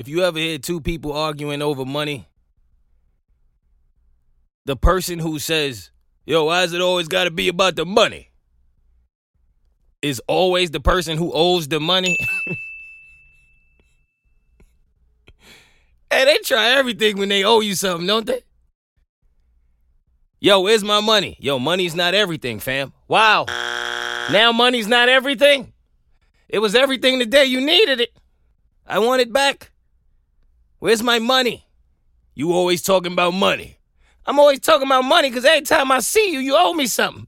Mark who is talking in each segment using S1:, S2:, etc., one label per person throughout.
S1: if you ever hear two people arguing over money, the person who says, Yo, why is it always got to be about the money? Is always the person who owes the money. hey, they try everything when they owe you something, don't they? Yo, where's my money? Yo, money's not everything, fam. Wow. Now money's not everything? It was everything the day you needed it. I want it back. Where's my money? You always talking about money. I'm always talking about money because every time I see you, you owe me something.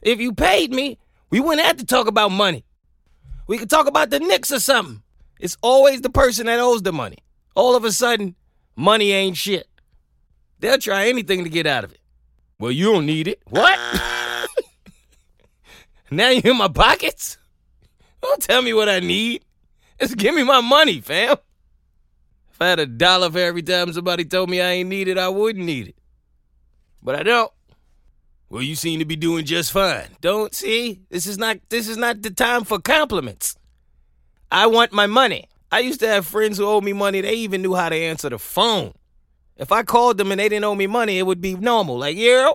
S1: If you paid me, we wouldn't have to talk about money. We could talk about the Knicks or something. It's always the person that owes the money. All of a sudden, money ain't shit. They'll try anything to get out of it. Well, you don't need it. What? now you in my pockets? Don't tell me what I need. Just give me my money, fam. If I had a dollar for every time somebody told me I ain't need it, I wouldn't need it. But I don't. Well, you seem to be doing just fine. Don't see? This is not this is not the time for compliments. I want my money. I used to have friends who owed me money. They even knew how to answer the phone. If I called them and they didn't owe me money, it would be normal. Like, yo,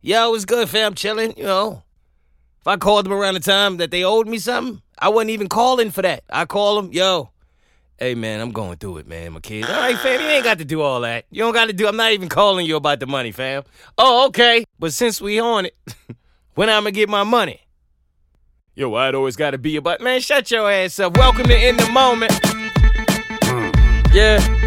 S1: yo, it's good, fam, chilling, you know. If I called them around the time that they owed me something, I wasn't even calling for that. I call them, yo, hey man, I'm going through it, man. My kids. All right, fam, you ain't got to do all that. You don't got to do. I'm not even calling you about the money, fam. Oh, okay. But since we on it, when I'm gonna get my money? Yo, I'd always got to be about. Man, shut your ass up. Welcome to In the Moment. Mm. Yeah.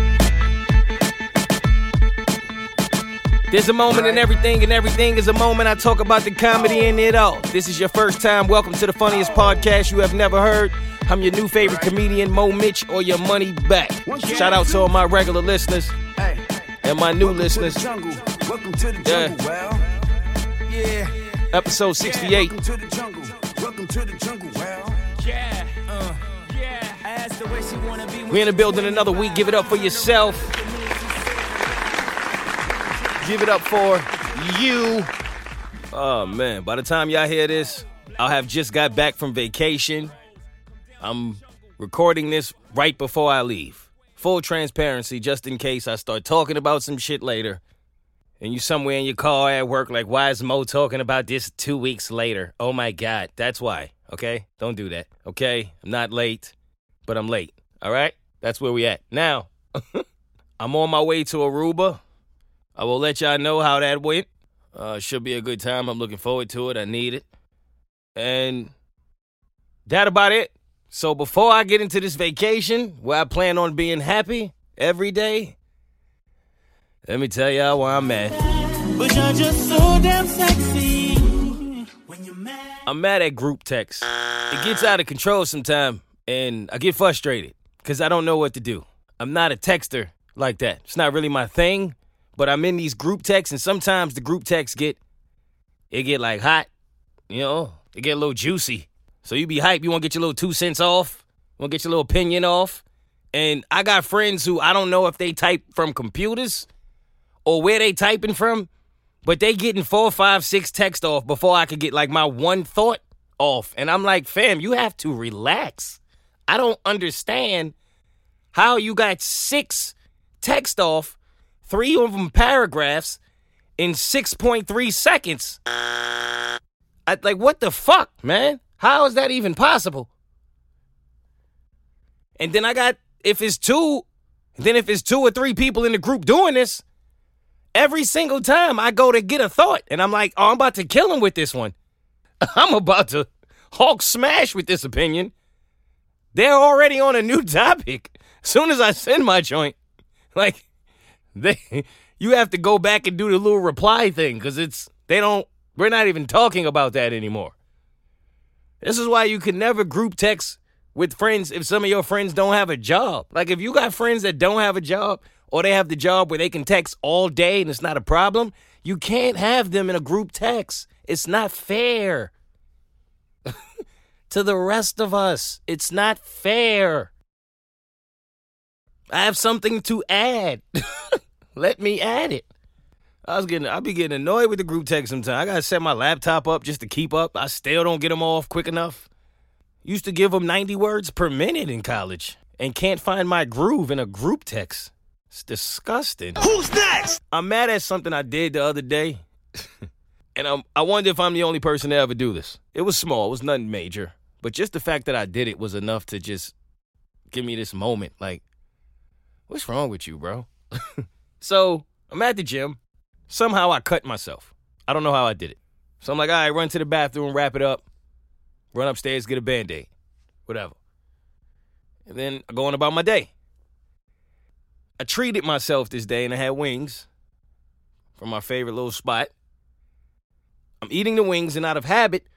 S1: There's a moment in everything, and everything is a moment. I talk about the comedy in it all. This is your first time. Welcome to the funniest podcast you have never heard. I'm your new favorite comedian, Moe Mitch, or your money back. Shout out to all my regular listeners and my new listeners.
S2: Welcome to the jungle, well. Yeah.
S1: Episode 68.
S2: Welcome to the jungle. Welcome to the jungle,
S3: uh, yeah. I asked the way she wanna be.
S1: We in the building another week. Give it up for yourself. Give it up for you. Oh man, by the time y'all hear this, I'll have just got back from vacation. I'm recording this right before I leave. Full transparency, just in case I start talking about some shit later. And you somewhere in your car at work, like, why is Moe talking about this two weeks later? Oh my God, that's why. Okay? Don't do that. Okay? I'm not late, but I'm late. All right? That's where we at. Now, I'm on my way to Aruba. I will let y'all know how that went. Uh, should be a good time. I'm looking forward to it. I need it. And that about it. So before I get into this vacation, where I plan on being happy every day, let me tell y'all where I'm at.
S3: But you're just so damn sexy. When you're mad.
S1: I'm mad at group text. It gets out of control sometimes, and I get frustrated because I don't know what to do. I'm not a texter like that. It's not really my thing, but I'm in these group texts, and sometimes the group texts get it get like hot, you know, it get a little juicy. So you be hype, you want to get your little two cents off, want to get your little opinion off, and I got friends who I don't know if they type from computers or where they typing from, but they getting four, five, six text off before I could get like my one thought off. And I'm like, fam, you have to relax. I don't understand how you got six text off, three of them paragraphs in 6.3 seconds. I, like, what the fuck, man? How is that even possible? And then I got, if it's two, then if it's two or three people in the group doing this, every single time I go to get a thought, and I'm like, oh, I'm about to kill him with this one. I'm about to Hulk smash with this opinion. They're already on a new topic. As soon as I send my joint, like they, you have to go back and do the little reply thing because it's they don't. We're not even talking about that anymore. This is why you can never group text with friends if some of your friends don't have a job. Like if you got friends that don't have a job or they have the job where they can text all day and it's not a problem, you can't have them in a group text. It's not fair. to the rest of us, it's not fair. I have something to add. Let me add it. I was getting, I be getting annoyed with the group text sometimes. I gotta set my laptop up just to keep up. I still don't get them off quick enough. Used to give them 90 words per minute in college and can't find my groove in a group text. It's disgusting.
S2: Who's next?
S1: I'm mad at something I did the other day. and I'm, I wonder if I'm the only person to ever do this. It was small, it was nothing major. But just the fact that I did it was enough to just give me this moment like, what's wrong with you, bro? so I'm at the gym. Somehow I cut myself. I don't know how I did it. So I'm like, all right, run to the bathroom, wrap it up, run upstairs, get a band aid, whatever. And then I go on about my day. I treated myself this day and I had wings from my favorite little spot. I'm eating the wings, and out of habit,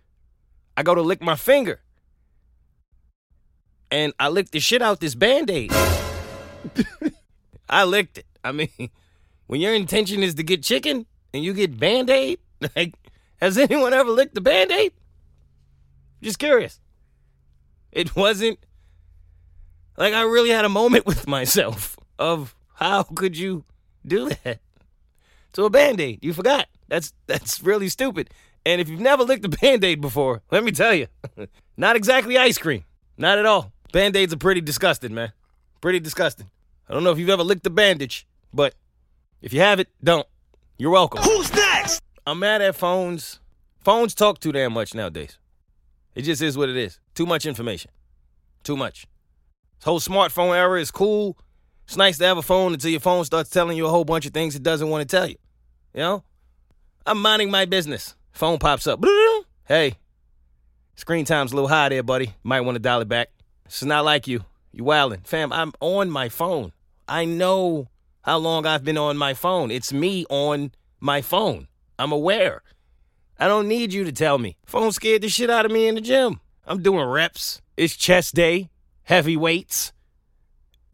S1: I go to lick my finger. And I licked the shit out this band aid. I licked it. I mean, when your intention is to get chicken and you get band aid, like, has anyone ever licked the band aid? Just curious. It wasn't like I really had a moment with myself of how could you do that to a band-aid? You forgot. That's that's really stupid. And if you've never licked a band-aid before, let me tell you, not exactly ice cream. Not at all. Band-aids are pretty disgusting, man. Pretty disgusting. I don't know if you've ever licked a bandage, but if you have it, don't. You're welcome.
S2: Who's next?
S1: I'm mad at phones. Phones talk too damn much nowadays. It just is what it is. Too much information. Too much. This whole smartphone era is cool. It's nice to have a phone until your phone starts telling you a whole bunch of things it doesn't want to tell you. You know? I'm minding my business. Phone pops up. Hey, screen time's a little high there, buddy. Might want to dial it back. This is not like you. You wildin'. Fam, I'm on my phone. I know how long I've been on my phone. It's me on my phone. I'm aware. I don't need you to tell me. Phone scared the shit out of me in the gym. I'm doing reps. It's chest day, heavy weights.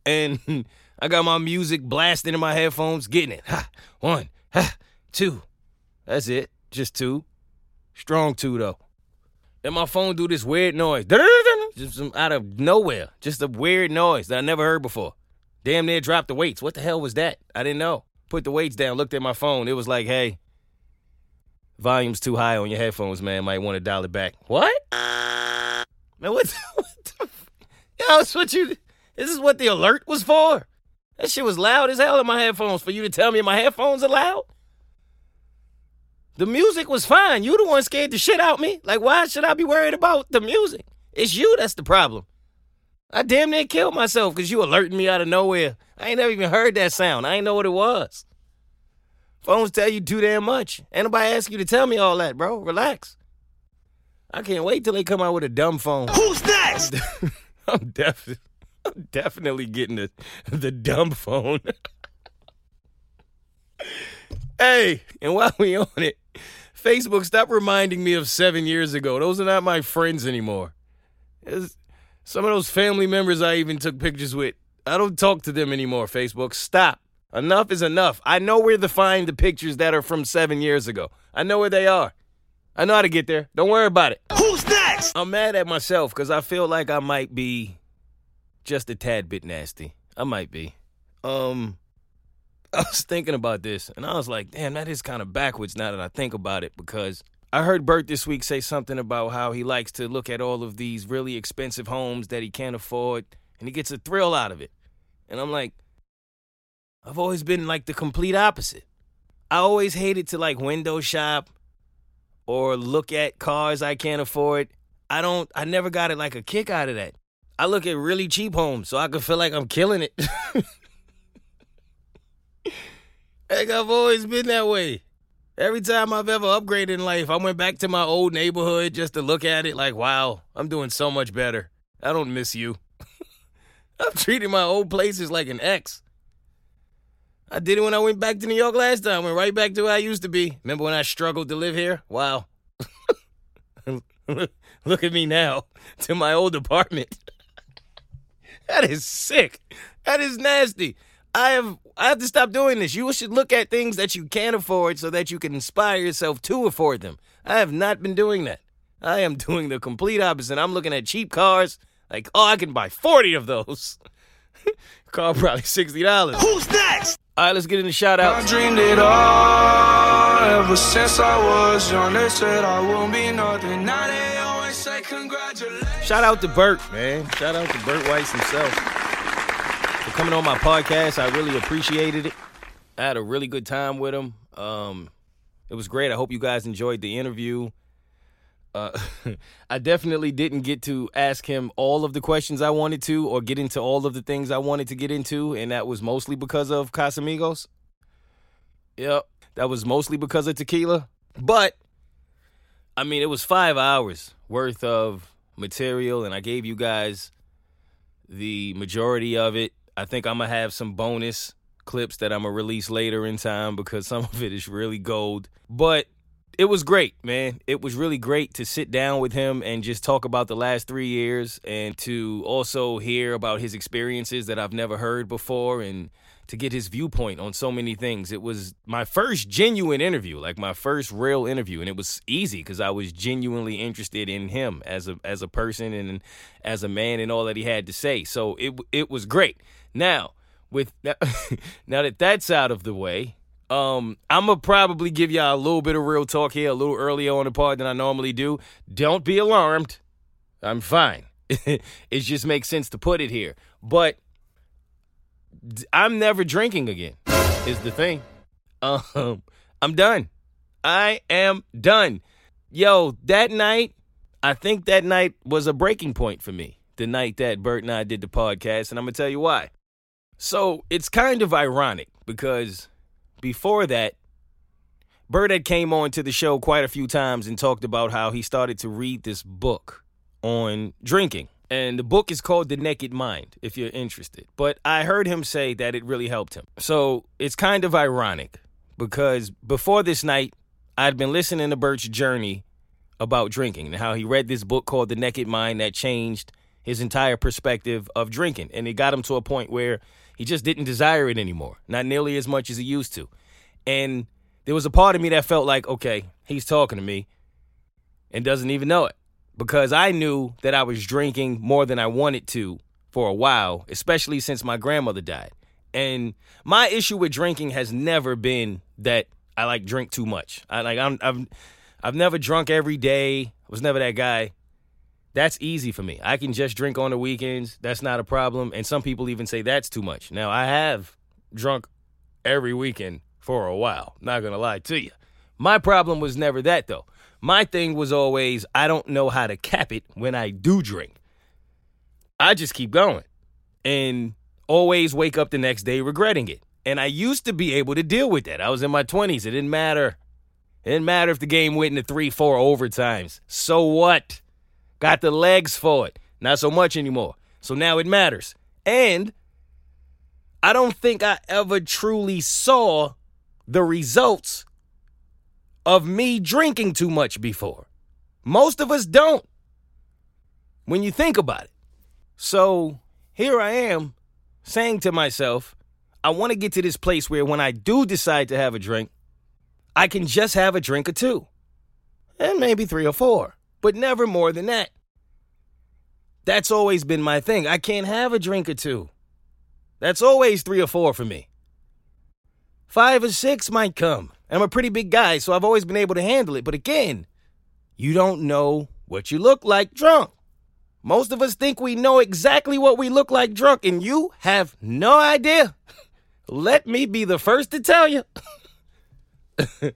S1: And I got my music blasting in my headphones, getting it. Ha, one, ha, two. That's it. Just two. Strong two, though. Then my phone do this weird noise. Just out of nowhere. Just a weird noise that I never heard before. Damn near dropped the weights. What the hell was that? I didn't know. Put the weights down, looked at my phone. It was like, hey, volume's too high on your headphones, man. Might want to dial it back. What? Man, what? The, what the, yo, what you. This is what the alert was for. That shit was loud as hell in my headphones for you to tell me my headphones are loud. The music was fine. You the one scared the shit out me. Like, why should I be worried about the music? It's you that's the problem. I damn near killed myself because you alerting me out of nowhere. I ain't never even heard that sound. I ain't know what it was. Phones tell you too damn much. Ain't nobody ask you to tell me all that, bro. Relax. I can't wait till they come out with a dumb phone.
S2: Who's next?
S1: I'm definitely, I'm definitely getting the the dumb phone. hey, and while we on it, Facebook, stop reminding me of seven years ago. Those are not my friends anymore. It's- some of those family members I even took pictures with, I don't talk to them anymore. Facebook, stop. Enough is enough. I know where to find the pictures that are from seven years ago. I know where they are. I know how to get there. Don't worry about it.
S2: Who's next?
S1: I'm mad at myself because I feel like I might be just a tad bit nasty. I might be. Um, I was thinking about this and I was like, damn, that is kind of backwards now that I think about it because I heard Bert this week say something about how he likes to look at all of these really expensive homes that he can't afford and he gets a thrill out of it. And I'm like, I've always been like the complete opposite. I always hated to like window shop or look at cars I can't afford. I don't I never got it like a kick out of that. I look at really cheap homes so I can feel like I'm killing it. like I've always been that way. Every time I've ever upgraded in life, I went back to my old neighborhood just to look at it like, wow, I'm doing so much better. I don't miss you. I'm treating my old places like an ex. I did it when I went back to New York last time. Went right back to where I used to be. Remember when I struggled to live here? Wow. Look at me now to my old apartment. that is sick. That is nasty. I have I have to stop doing this. You should look at things that you can't afford so that you can inspire yourself to afford them. I have not been doing that. I am doing the complete opposite. I'm looking at cheap cars, like, oh, I can buy 40 of those. Car probably $60.
S2: Who's next?
S1: All right, let's get into shout
S4: out.
S1: I
S4: dreamed it all ever since I was young. They said I won't be nothing. Now they always say congratulations.
S1: Shout out to Bert, man. Shout out to Bert Weiss himself coming on my podcast. I really appreciated it. I had a really good time with him. Um, it was great. I hope you guys enjoyed the interview. Uh, I definitely didn't get to ask him all of the questions I wanted to or get into all of the things I wanted to get into, and that was mostly because of Casamigos. Yep, that was mostly because of tequila. But, I mean, it was five hours worth of material, and I gave you guys the majority of it. I think I'm to have some bonus clips that I'm to release later in time because some of it is really gold. But it was great, man. It was really great to sit down with him and just talk about the last three years and to also hear about his experiences that I've never heard before and to get his viewpoint on so many things. It was my first genuine interview, like my first real interview, and it was easy because I was genuinely interested in him as a as a person and as a man and all that he had to say. So it it was great. Now, with now, now that that's out of the way, um, I'm gonna probably give y'all a little bit of real talk here, a little earlier on the part than I normally do. Don't be alarmed. I'm fine. it just makes sense to put it here. But I'm never drinking again. Is the thing. Um, I'm done. I am done. Yo, that night, I think that night was a breaking point for me. The night that Bert and I did the podcast, and I'm gonna tell you why. So it's kind of ironic because before that, had came on to the show quite a few times and talked about how he started to read this book on drinking. And the book is called The Naked Mind, if you're interested. But I heard him say that it really helped him. So it's kind of ironic because before this night, I'd been listening to Bert's journey about drinking and how he read this book called The Naked Mind that changed his entire perspective of drinking. And it got him to a point where he just didn't desire it anymore, not nearly as much as he used to. And there was a part of me that felt like, okay, he's talking to me and doesn't even know it because I knew that I was drinking more than I wanted to for a while, especially since my grandmother died. And my issue with drinking has never been that I like drink too much. I like I'm I've I've never drunk every day. I was never that guy. That's easy for me. I can just drink on the weekends. That's not a problem. And some people even say that's too much. Now, I have drunk every weekend for a while. Not going to lie to you. My problem was never that, though. My thing was always I don't know how to cap it when I do drink. I just keep going and always wake up the next day regretting it. And I used to be able to deal with that. I was in my 20s. It didn't matter. It didn't matter if the game went into three, four overtimes. So what? Got the legs for it. Not so much anymore. So now it matters. And I don't think I ever truly saw the results of me drinking too much before. Most of us don't. When you think about it. So here I am saying to myself, I want to get to this place where when I do decide to have a drink, I can just have a drink or two. And maybe three or four, but never more than that. That's always been my thing. I can't have a drink or two. That's always three or four for me. Five or six might come. I'm a pretty big guy, so I've always been able to handle it. But again, you don't know what you look like drunk. Most of us think we know exactly what we look like drunk, and you have no idea. Let me be the first to tell you.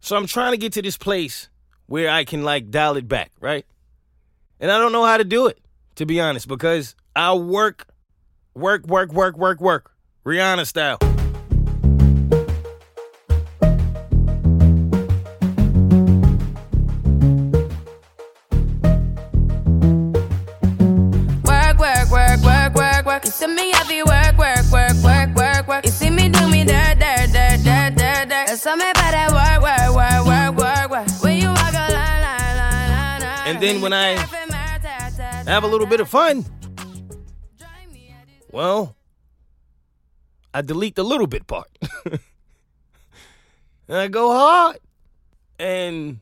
S1: so I'm trying to get to this place where I can like dial it back, right? And I don't know how to do it, to be honest, because I work, work, work, work, work, work, Rihanna style. And then when I have a little bit of fun, Well, I delete the little bit part. and I go hard. And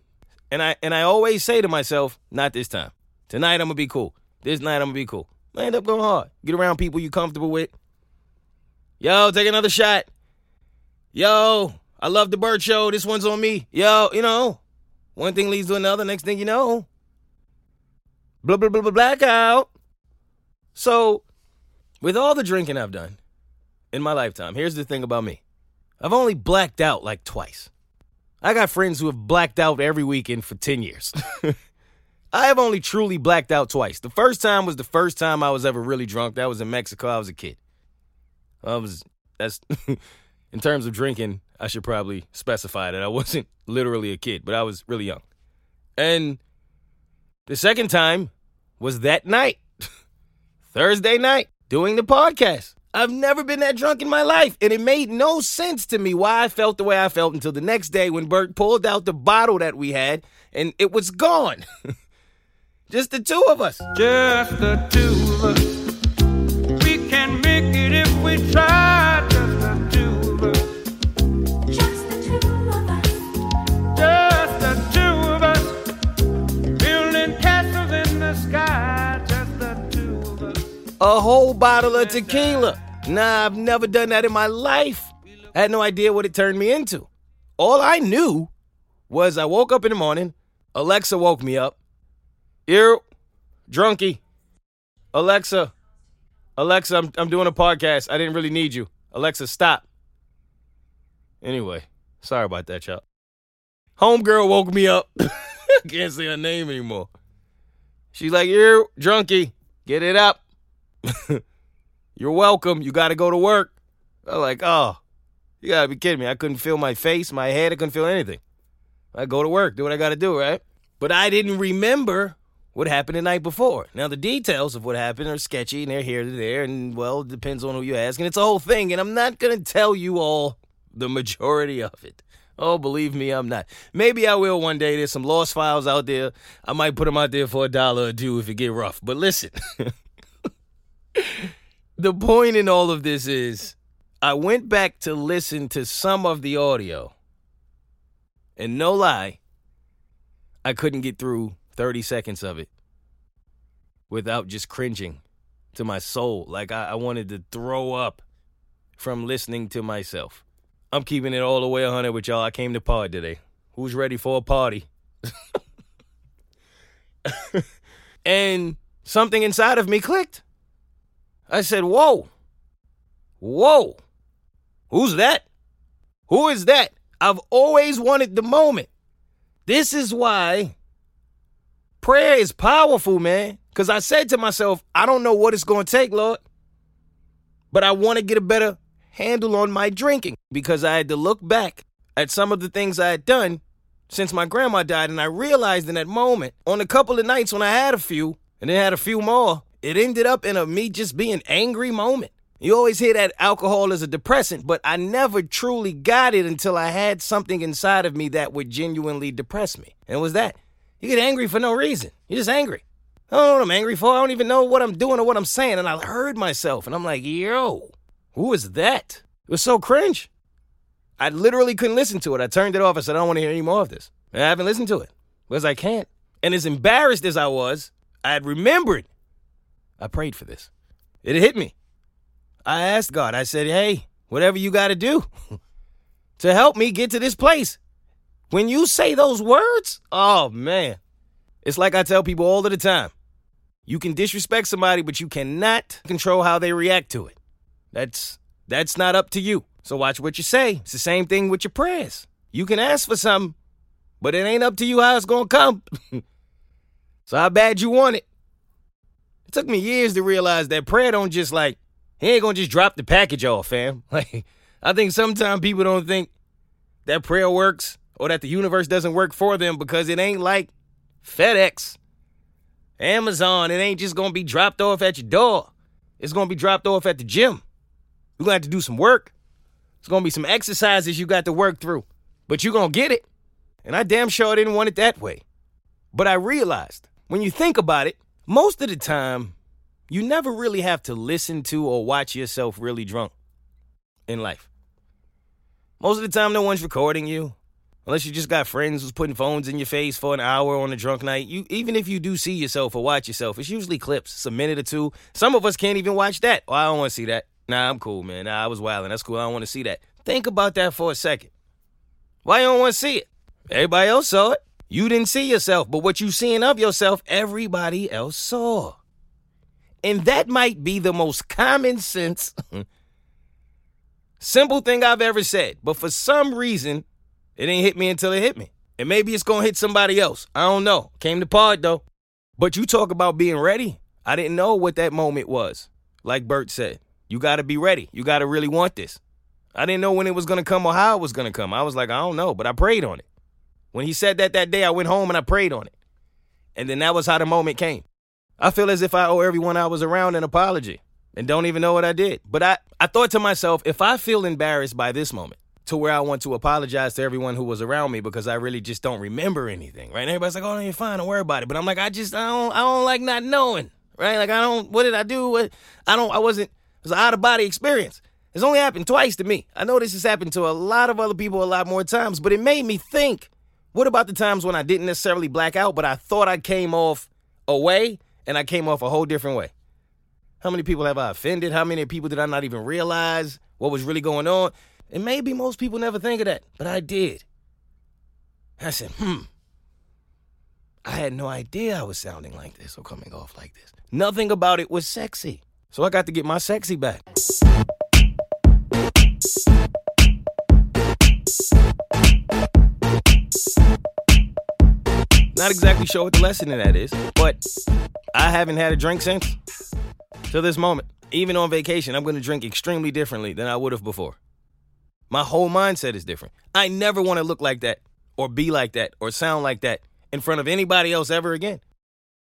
S1: and I and I always say to myself, not this time. Tonight I'm gonna be cool. This night I'm gonna be cool. I end up going hard. Get around people you comfortable with. Yo, take another shot. Yo, I love the Bert Show. This one's on me. Yo, you know, one thing leads to another. Next thing you know, blah blah blah blah blackout. So, with all the drinking I've done in my lifetime, here's the thing about me. I've only blacked out like twice. I got friends who have blacked out every weekend for 10 years. I have only truly blacked out twice. The first time was the first time I was ever really drunk. That was in Mexico. I was a kid. I was, that's, in terms of drinking, I should probably specify that I wasn't literally a kid, but I was really young. And the second time was that night, Thursday night, doing the podcast. I've never been that drunk in my life, and it made no sense to me why I felt the way I felt until the next day when Bert pulled out the bottle that we had and it was gone. Just the two of us.
S3: Just the two of us. We can make it if we try.
S1: A whole bottle of tequila. Nah, I've never done that in my life. I had no idea what it turned me into. All I knew was I woke up in the morning, Alexa woke me up. Ew, drunky. Alexa, Alexa, I'm, I'm doing a podcast. I didn't really need you. Alexa, stop. Anyway, sorry about that, y'all. Homegirl woke me up. Can't say her name anymore. She's like, Ew, drunky, get it up. You're welcome. You got to go to work. I'm like, oh, you got to be kidding me. I couldn't feel my face, my head. I couldn't feel anything. I go to work, do what I got to do, right? But I didn't remember what happened the night before. Now, the details of what happened are sketchy and they're here to there. And, well, it depends on who you ask. And it's a whole thing. And I'm not going to tell you all the majority of it. Oh, believe me, I'm not. Maybe I will one day. There's some lost files out there. I might put them out there for a dollar or two if it get rough. But listen. the point in all of this is I went back to listen to some of the audio. And no lie, I couldn't get through 30 seconds of it without just cringing to my soul. Like I, I wanted to throw up from listening to myself. I'm keeping it all the way 100 with y'all. I came to pod today. Who's ready for a party? and something inside of me clicked. I said, Whoa, whoa, who's that? Who is that? I've always wanted the moment. This is why prayer is powerful, man. Because I said to myself, I don't know what it's going to take, Lord, but I want to get a better handle on my drinking because I had to look back at some of the things I had done since my grandma died. And I realized in that moment, on a couple of nights when I had a few and then had a few more, it ended up in a me just being angry moment. You always hear that alcohol is a depressant, but I never truly got it until I had something inside of me that would genuinely depress me. And was that. You get angry for no reason. You're just angry. I don't know what I'm angry for. I don't even know what I'm doing or what I'm saying. And I heard myself and I'm like, yo, who is that? It was so cringe. I literally couldn't listen to it. I turned it off. I said, I don't want to hear any more of this. And I haven't listened to it because I can't. And as embarrassed as I was, I had remembered I prayed for this. It hit me. I asked God, I said, hey, whatever you got to do to help me get to this place. When you say those words, oh man, it's like I tell people all of the time you can disrespect somebody, but you cannot control how they react to it. That's that's not up to you. So watch what you say. It's the same thing with your prayers. You can ask for something, but it ain't up to you how it's gonna come. so how bad you want it. It took me years to realize that prayer don't just like he ain't gonna just drop the package off, fam. Like I think sometimes people don't think that prayer works or that the universe doesn't work for them because it ain't like FedEx, Amazon. It ain't just gonna be dropped off at your door. It's gonna be dropped off at the gym. You're gonna have to do some work. It's gonna be some exercises you got to work through, but you're gonna get it. And I damn sure didn't want it that way. But I realized when you think about it, most of the time, You never really have to listen to or watch yourself really drunk in life. Most of the time, no one's recording you. Unless you just got friends who's putting phones in your face for an hour on a drunk night. You even if you do see yourself or watch yourself, it's usually clips. It's a minute or two. Some of us can't even watch that. Oh, I don't want to see that. Nah, I'm cool, man. Nah, I was wilding. That's cool. I don't want to see that. Think about that for a second. Why you don't want to see it? Everybody else saw it. You didn't see yourself, but what you seeing of yourself, everybody else saw. And that might be the most common sense, simple thing I've ever said. But for some reason, it ain't hit me until it hit me. And maybe it's gonna hit somebody else. I don't know. Came to pod though. But you talk about being ready. I didn't know what that moment was. Like Bert said, you gotta be ready. You gotta really want this. I didn't know when it was gonna come or how it was gonna come. I was like, I don't know, but I prayed on it. When he said that that day, I went home and I prayed on it. And then that was how the moment came. I feel as if I owe everyone I was around an apology and don't even know what I did. But I, I thought to myself, if I feel embarrassed by this moment to where I want to apologize to everyone who was around me because I really just don't remember anything, right? And everybody's like, oh, no, you're fine, don't worry about it. But I'm like, I just, I don't, I don't like not knowing, right? Like, I don't, what did I do? What, I don't, I wasn't, it was an out of body experience. It's only happened twice to me. I know this has happened to a lot of other people a lot more times, but it made me think, what about the times when I didn't necessarily black out, but I thought I came off away and I came off a whole different way? How many people have I offended? How many people did I not even realize what was really going on? And maybe most people never think of that, but I did. I said, hmm. I had no idea I was sounding like this or coming off like this. Nothing about it was sexy. So I got to get my sexy back. Not exactly sure what the lesson in that is, but I haven't had a drink since to this moment. Even on vacation, I'm to drink extremely differently than I would have before. My whole mindset is different. I never want to look like that or be like that or sound like that in front of anybody else ever again.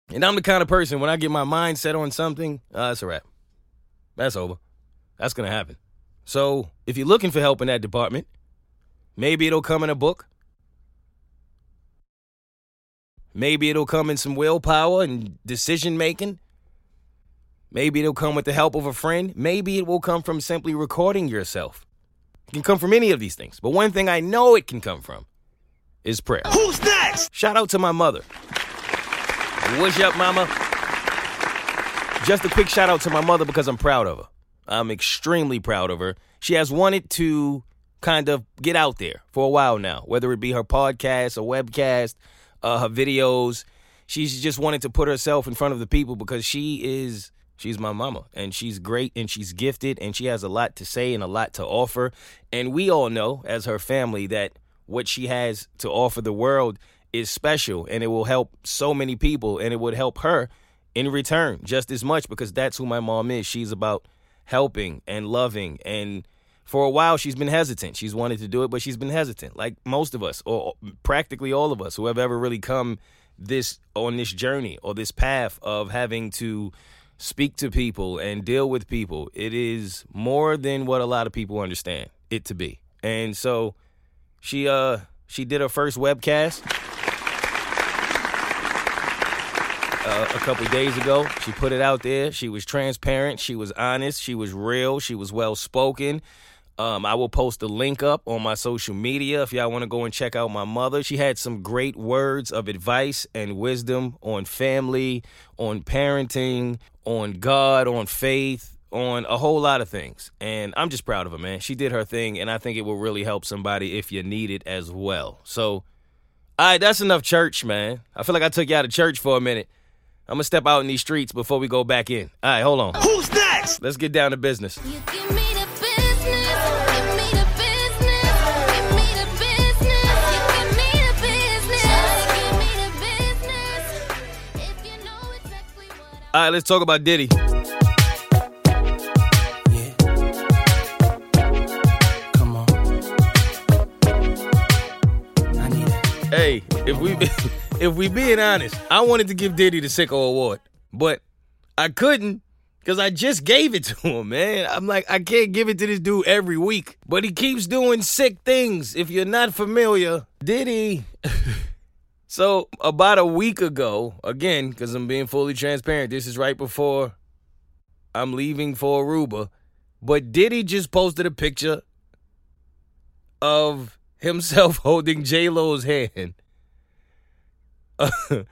S1: And I'm the kind of person when I get my mind set on something, uh, that's a wrap. That's over. That's to happen. So if you're looking for help in that department, maybe it'll come in a book. Maybe it'll come in some willpower and decision making. Maybe it'll come with the help of a friend. Maybe it will come from simply recording yourself. It can come from any of these things. But one thing I know it can come from is prayer.
S2: Who's next?
S1: Shout out to my mother. What's up, mama? Just a quick shout out to my mother because I'm proud of her. I'm extremely proud of her. She has wanted to kind of get out there for a while now, whether it be her podcast, or webcast, uh, her videos. She's just wanted to put herself in front of the people because she is she's my mama and she's great and she's gifted and she has a lot to say and a lot to offer. And we all know as her family that what she has to offer the world is special and it will help so many people and it would help her in return just as much because that's who my mom is. She's about helping and loving and for a while she's been hesitant. She's wanted to do it, but she's been hesitant, like most of us, or practically all of us who have ever really come this on this journey or this path of having to speak to people and deal with people. It is more than what a lot of people understand it to be. And so she uh she did her first webcast uh, a couple days ago. She put it out there. She was transparent. She was honest. She was real. She was well spoken. Um, I will post a link up on my social media if y'all want to go and check out my mother. She had some great words of advice and wisdom on family, on parenting, on God, on faith, on a whole lot of things. And I'm just proud of her, man. She did her thing, and I think it will really help somebody if you need it as well. So, all right, that's enough church, man. I feel like I took you out of church for a minute. I'm gonna step out in these streets before we go back in. All right, hold on.
S2: Who's next?
S1: Let's get down to business.
S5: You give me business,
S1: All right, let's talk about Diddy. Yeah.
S2: Come on. I need it.
S1: Hey, if we if we being honest, I wanted to give Diddy the Sicko Award, but I couldn't because I just gave it to him, man. I'm like, I can't give it to this dude every week, but he keeps doing sick things. If you're not familiar, Diddy. so about a week ago, again, because I'm being fully transparent, this is right before I'm leaving for Aruba. But Diddy just posted a picture of himself holding J Lo's hand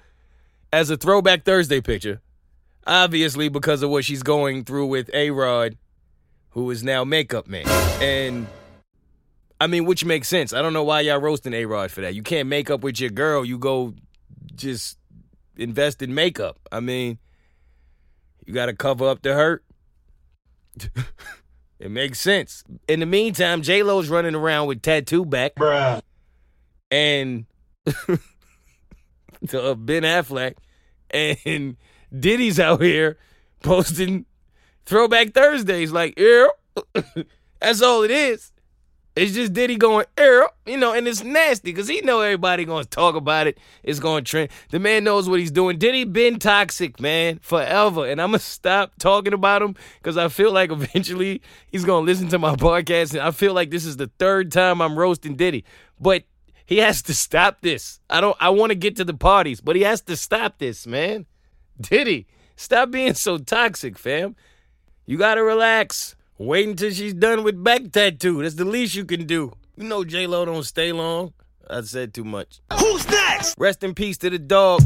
S1: as a throwback Thursday picture. Obviously, because of what she's going through with A Rod, who is now makeup man. And I mean, which makes sense. I don't know why y'all roasting A Rod for that. You can't make up with your girl. You go just invest in makeup. I mean, you got to cover up the hurt. it makes sense. In the meantime, J Lo's running around with tattoo back,
S6: Bruh.
S1: and to uh, Ben Affleck, and Diddy's out here posting Throwback Thursdays. Like, yeah, that's all it is. It's just Diddy going, yeah, you know, and it's nasty because he know everybody going to talk about it. It's going to trend. The man knows what he's doing. Diddy been toxic, man, forever. And I'm to stop talking about him because I feel like eventually he's going to listen to my podcast. And I feel like this is the third time I'm roasting Diddy. But he has to stop this. I don't, I want to get to the parties, but he has to stop this, man. Diddy, stop being so toxic, fam. You got to relax. Wait until she's done with back tattoo. That's the least you can do. You know J Lo don't stay long. I said too much.
S6: Who's next?
S1: Rest in peace to the dog.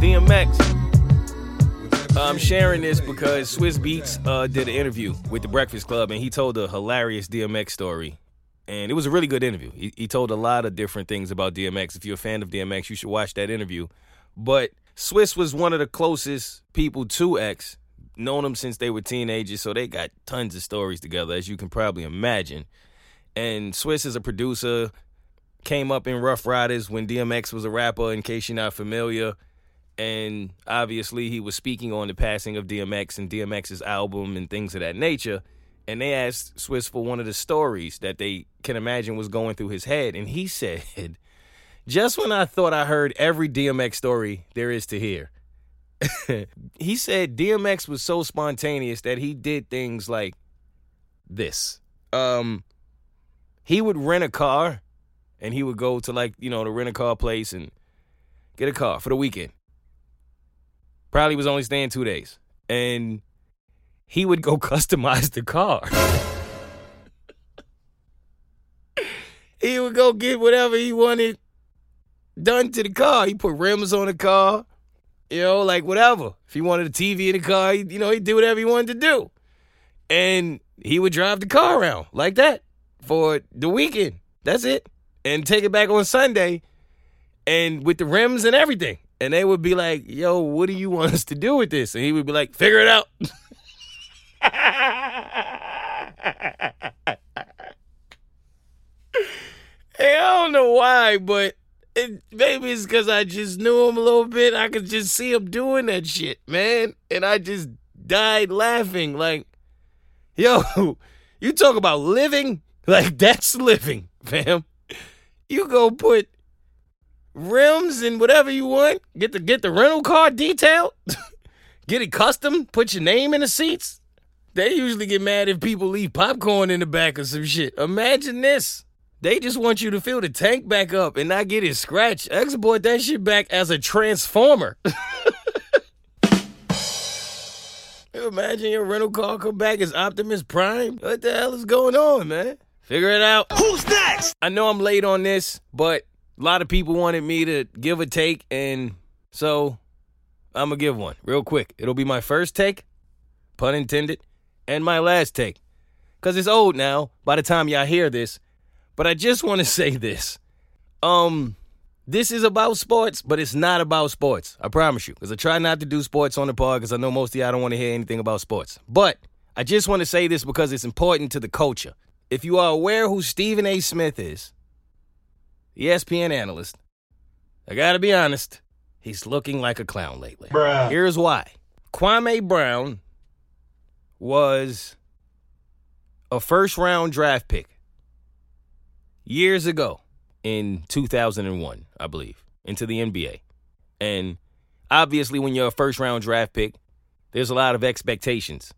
S1: DMX. I'm sharing this because Swizz Beatz uh, did an interview with the Breakfast Club, and he told a hilarious DMX story. And it was a really good interview. He, he told a lot of different things about DMX. If you're a fan of DMX, you should watch that interview. But Swizz was one of the closest people to X, known him since they were teenagers, so they got tons of stories together, as you can probably imagine. And Swizz is a producer, came up in Ruff Ryders when DMX was a rapper, in case you're not familiar. And obviously, he was speaking on the passing of DMX and DMX's album and things of that nature. And they asked Swizz for one of the stories that they can imagine was going through his head. And he said, Just when I thought I heard every DMX story there is to hear, he said DMX was so spontaneous that he did things like this. Um, he would rent a car and he would go to like, you know, the rent a car place and get a car for the weekend. Probably was only staying two days. And he would go customize the car. he would go get whatever he wanted done to the car. He put rims on the car, you know, like whatever. If he wanted a TV in the car, he, you know, he'd do whatever he wanted to do. And he would drive the car around like that for the weekend. That's it. And take it back on Sunday and with the rims and everything. And they would be like, yo, what do you want us to do with this? And he would be like, figure it out. hey, I don't know why, but it, maybe it's because I just knew him a little bit. I could just see him doing that shit, man. And I just died laughing. Like, yo, you talk about living? Like, that's living, fam. You go put rims and whatever you want. Get the get the rental car detailed. get it custom. Put your name in the seats. They usually get mad if people leave popcorn in the back or some shit. Imagine this. They just want you to fill the tank back up and not get it scratched. Export that shit back as a transformer. Imagine your rental car come back as Optimus Prime. What the hell is going on, man? Figure it out.
S6: Who's next?
S1: I know I'm late on this, but a lot of people wanted me to give a take, and so I'm gonna give one real quick. It'll be my first take, pun intended, and my last take. Cause it's old now by the time y'all hear this. But I just want to say this. Um, this is about sports, but it's not about sports. I promise you. Because I try not to do sports on the pod because I know most of y'all don't want to hear anything about sports. But I just want to say this because it's important to the culture. If you are aware who Stephen A. Smith is, E ESPN analyst, I gotta be honest, he's looking like a clown lately.
S6: Bruh.
S1: Here's why. Kwame Brown was a first round draft pick years ago in 2001, I believe, into the NBA. And obviously, when you're a first round draft pick, there's a lot of expectations.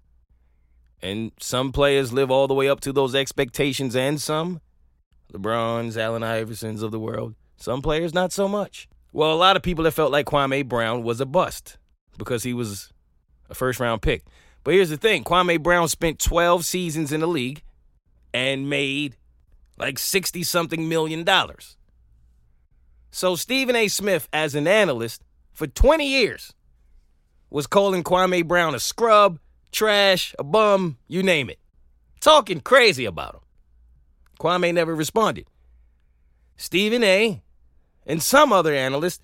S1: And some players live all the way up to those expectations, and some, LeBrons, Allen Iversons of the world, Some players, not so much. Well, a lot of people have felt like Kwame Brown was a bust because he was a first round pick. But here's the thing Kwame Brown spent 12 seasons in the league and made like 60 something million dollars. So Stephen A. Smith, as an analyst for 20 years, was calling Kwame Brown a scrub, trash, a bum, you name it. Talking crazy about him. Kwame never responded. Stephen A. and some other analysts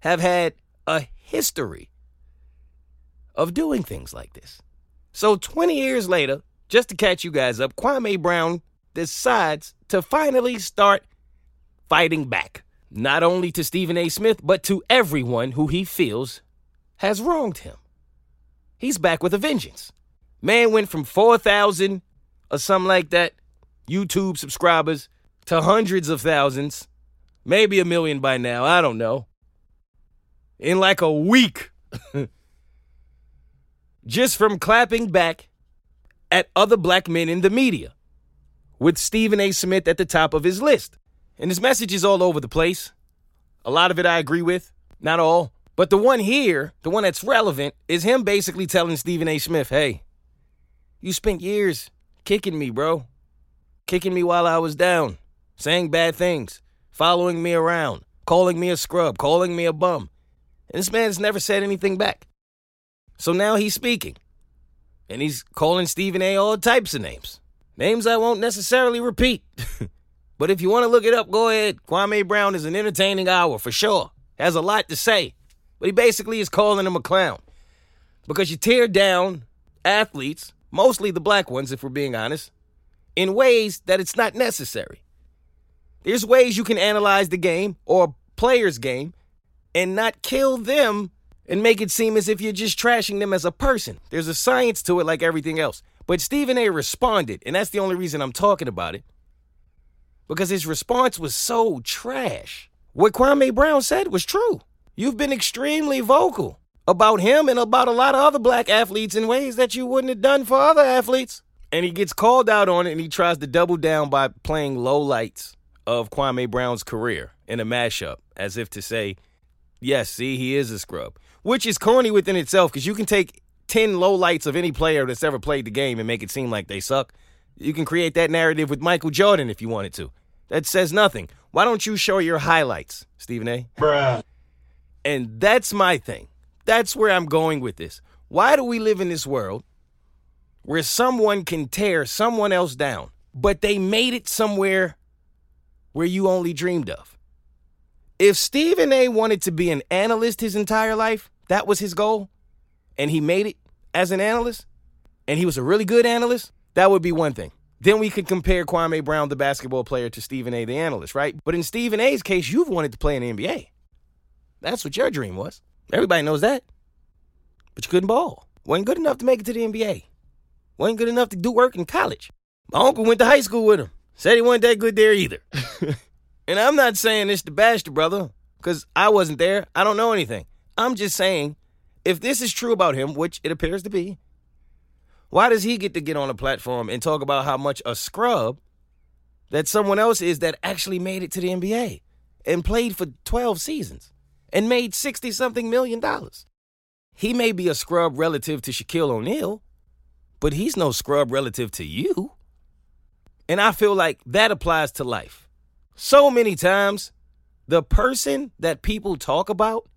S1: have had a history of doing things like this. So 20 years later, just to catch you guys up, Kwame Brown decides to finally start fighting back. Not only to Stephen A. Smith, but to everyone who he feels has wronged him. He's back with a vengeance. Man went from 4,000 or something like that YouTube subscribers to hundreds of thousands, maybe a million by now, I don't know. In like a week. Just from clapping back at other black men in the media, with Stephen A. Smith at the top of his list. And his message is all over the place. A lot of it I agree with, not all. But the one here, the one that's relevant, is him basically telling Stephen A. Smith, hey, you spent years kicking me, bro. Kicking me while I was down, saying bad things, following me around, calling me a scrub, calling me a bum. And this man's never said anything back. So now he's speaking. And he's calling Stephen A. all types of names. Names I won't necessarily repeat. but if you want to look it up, go ahead. Kwame Brown is an entertaining hour for sure. Has a lot to say. But he basically is calling him a clown. Because you tear down athletes, mostly the black ones, if we're being honest, in ways that it's not necessary. There's ways you can analyze the game or a player's game and not kill them and make it seem as if you're just trashing them as a person. There's a science to it like everything else. But Stephen A responded, and that's the only reason I'm talking about it. Because his response was so trash. What Kwame Brown said was true. You've been extremely vocal about him and about a lot of other black athletes in ways that you wouldn't have done for other athletes. And he gets called out on it and he tries to double down by playing low lights of Kwame Brown's career in a mashup, as if to say, yes, see, he is a scrub. Which is corny within itself because you can take 10 low lights of any player that's ever played the game and make it seem like they suck. You can create that narrative with Michael Jordan if you wanted to. That says nothing. Why don't you show your highlights, Stephen A?
S6: Bruh.
S1: And that's my thing. That's where I'm going with this. Why do we live in this world where someone can tear someone else down, but they made it somewhere where you only dreamed of? If Stephen A wanted to be an analyst his entire life, that was his goal, and he made it as an analyst, and he was a really good analyst, that would be one thing. Then we could compare Kwame Brown, the basketball player, to Stephen A, the analyst, right? But in Stephen A's case, you've wanted to play in the NBA. That's what your dream was. Everybody knows that. But you couldn't ball. Wasn't good enough to make it to the NBA. Wasn't good enough to do work in college. My uncle went to high school with him. Said he wasn't that good there either. and I'm not saying this to bash the brother, because I wasn't there. I don't know anything. I'm just saying, if this is true about him, which it appears to be, why does he get to get on a platform and talk about how much a scrub that someone else is that actually made it to the NBA and played for 12 seasons and made 60 something million dollars? He may be a scrub relative to Shaquille O'Neal, but he's no scrub relative to you. And I feel like that applies to life. So many times, the person that people talk about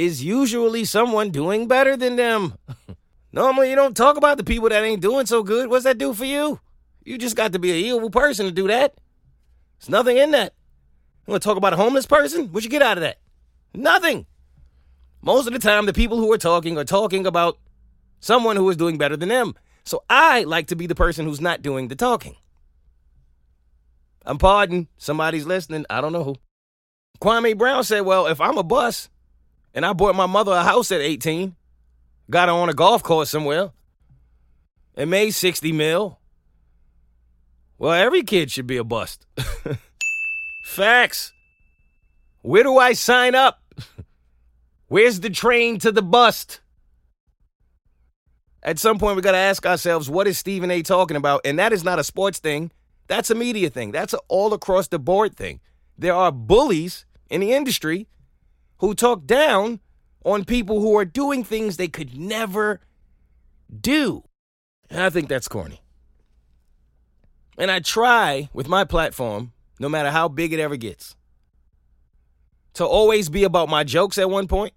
S1: is usually someone doing better than them. Normally, you don't talk about the people that ain't doing so good. What's that do for you? You just got to be a evil person to do that. There's nothing in that. You want to talk about a homeless person? What you get out of that? Nothing. Most of the time, the people who are talking are talking about someone who is doing better than them. So I like to be the person who's not doing the talking. I'm pardon. Somebody's listening. I don't know who. Kwame Brown said, Well, if I'm a bus and I bought my mother a house at 18, got her on a golf course somewhere, and made 60 mil, well, every kid should be a bust. Facts. Where do I sign up? Where's the train to the bust? At some point, we got to ask ourselves, what is Stephen A talking about? And that is not a sports thing. That's a media thing. That's an all across the board thing. there are bullies in the industry who talk down on people who are doing things they could never do. And I think that's corny. And I try with my platform, no matter how big it ever gets, to always be about my jokes at one point,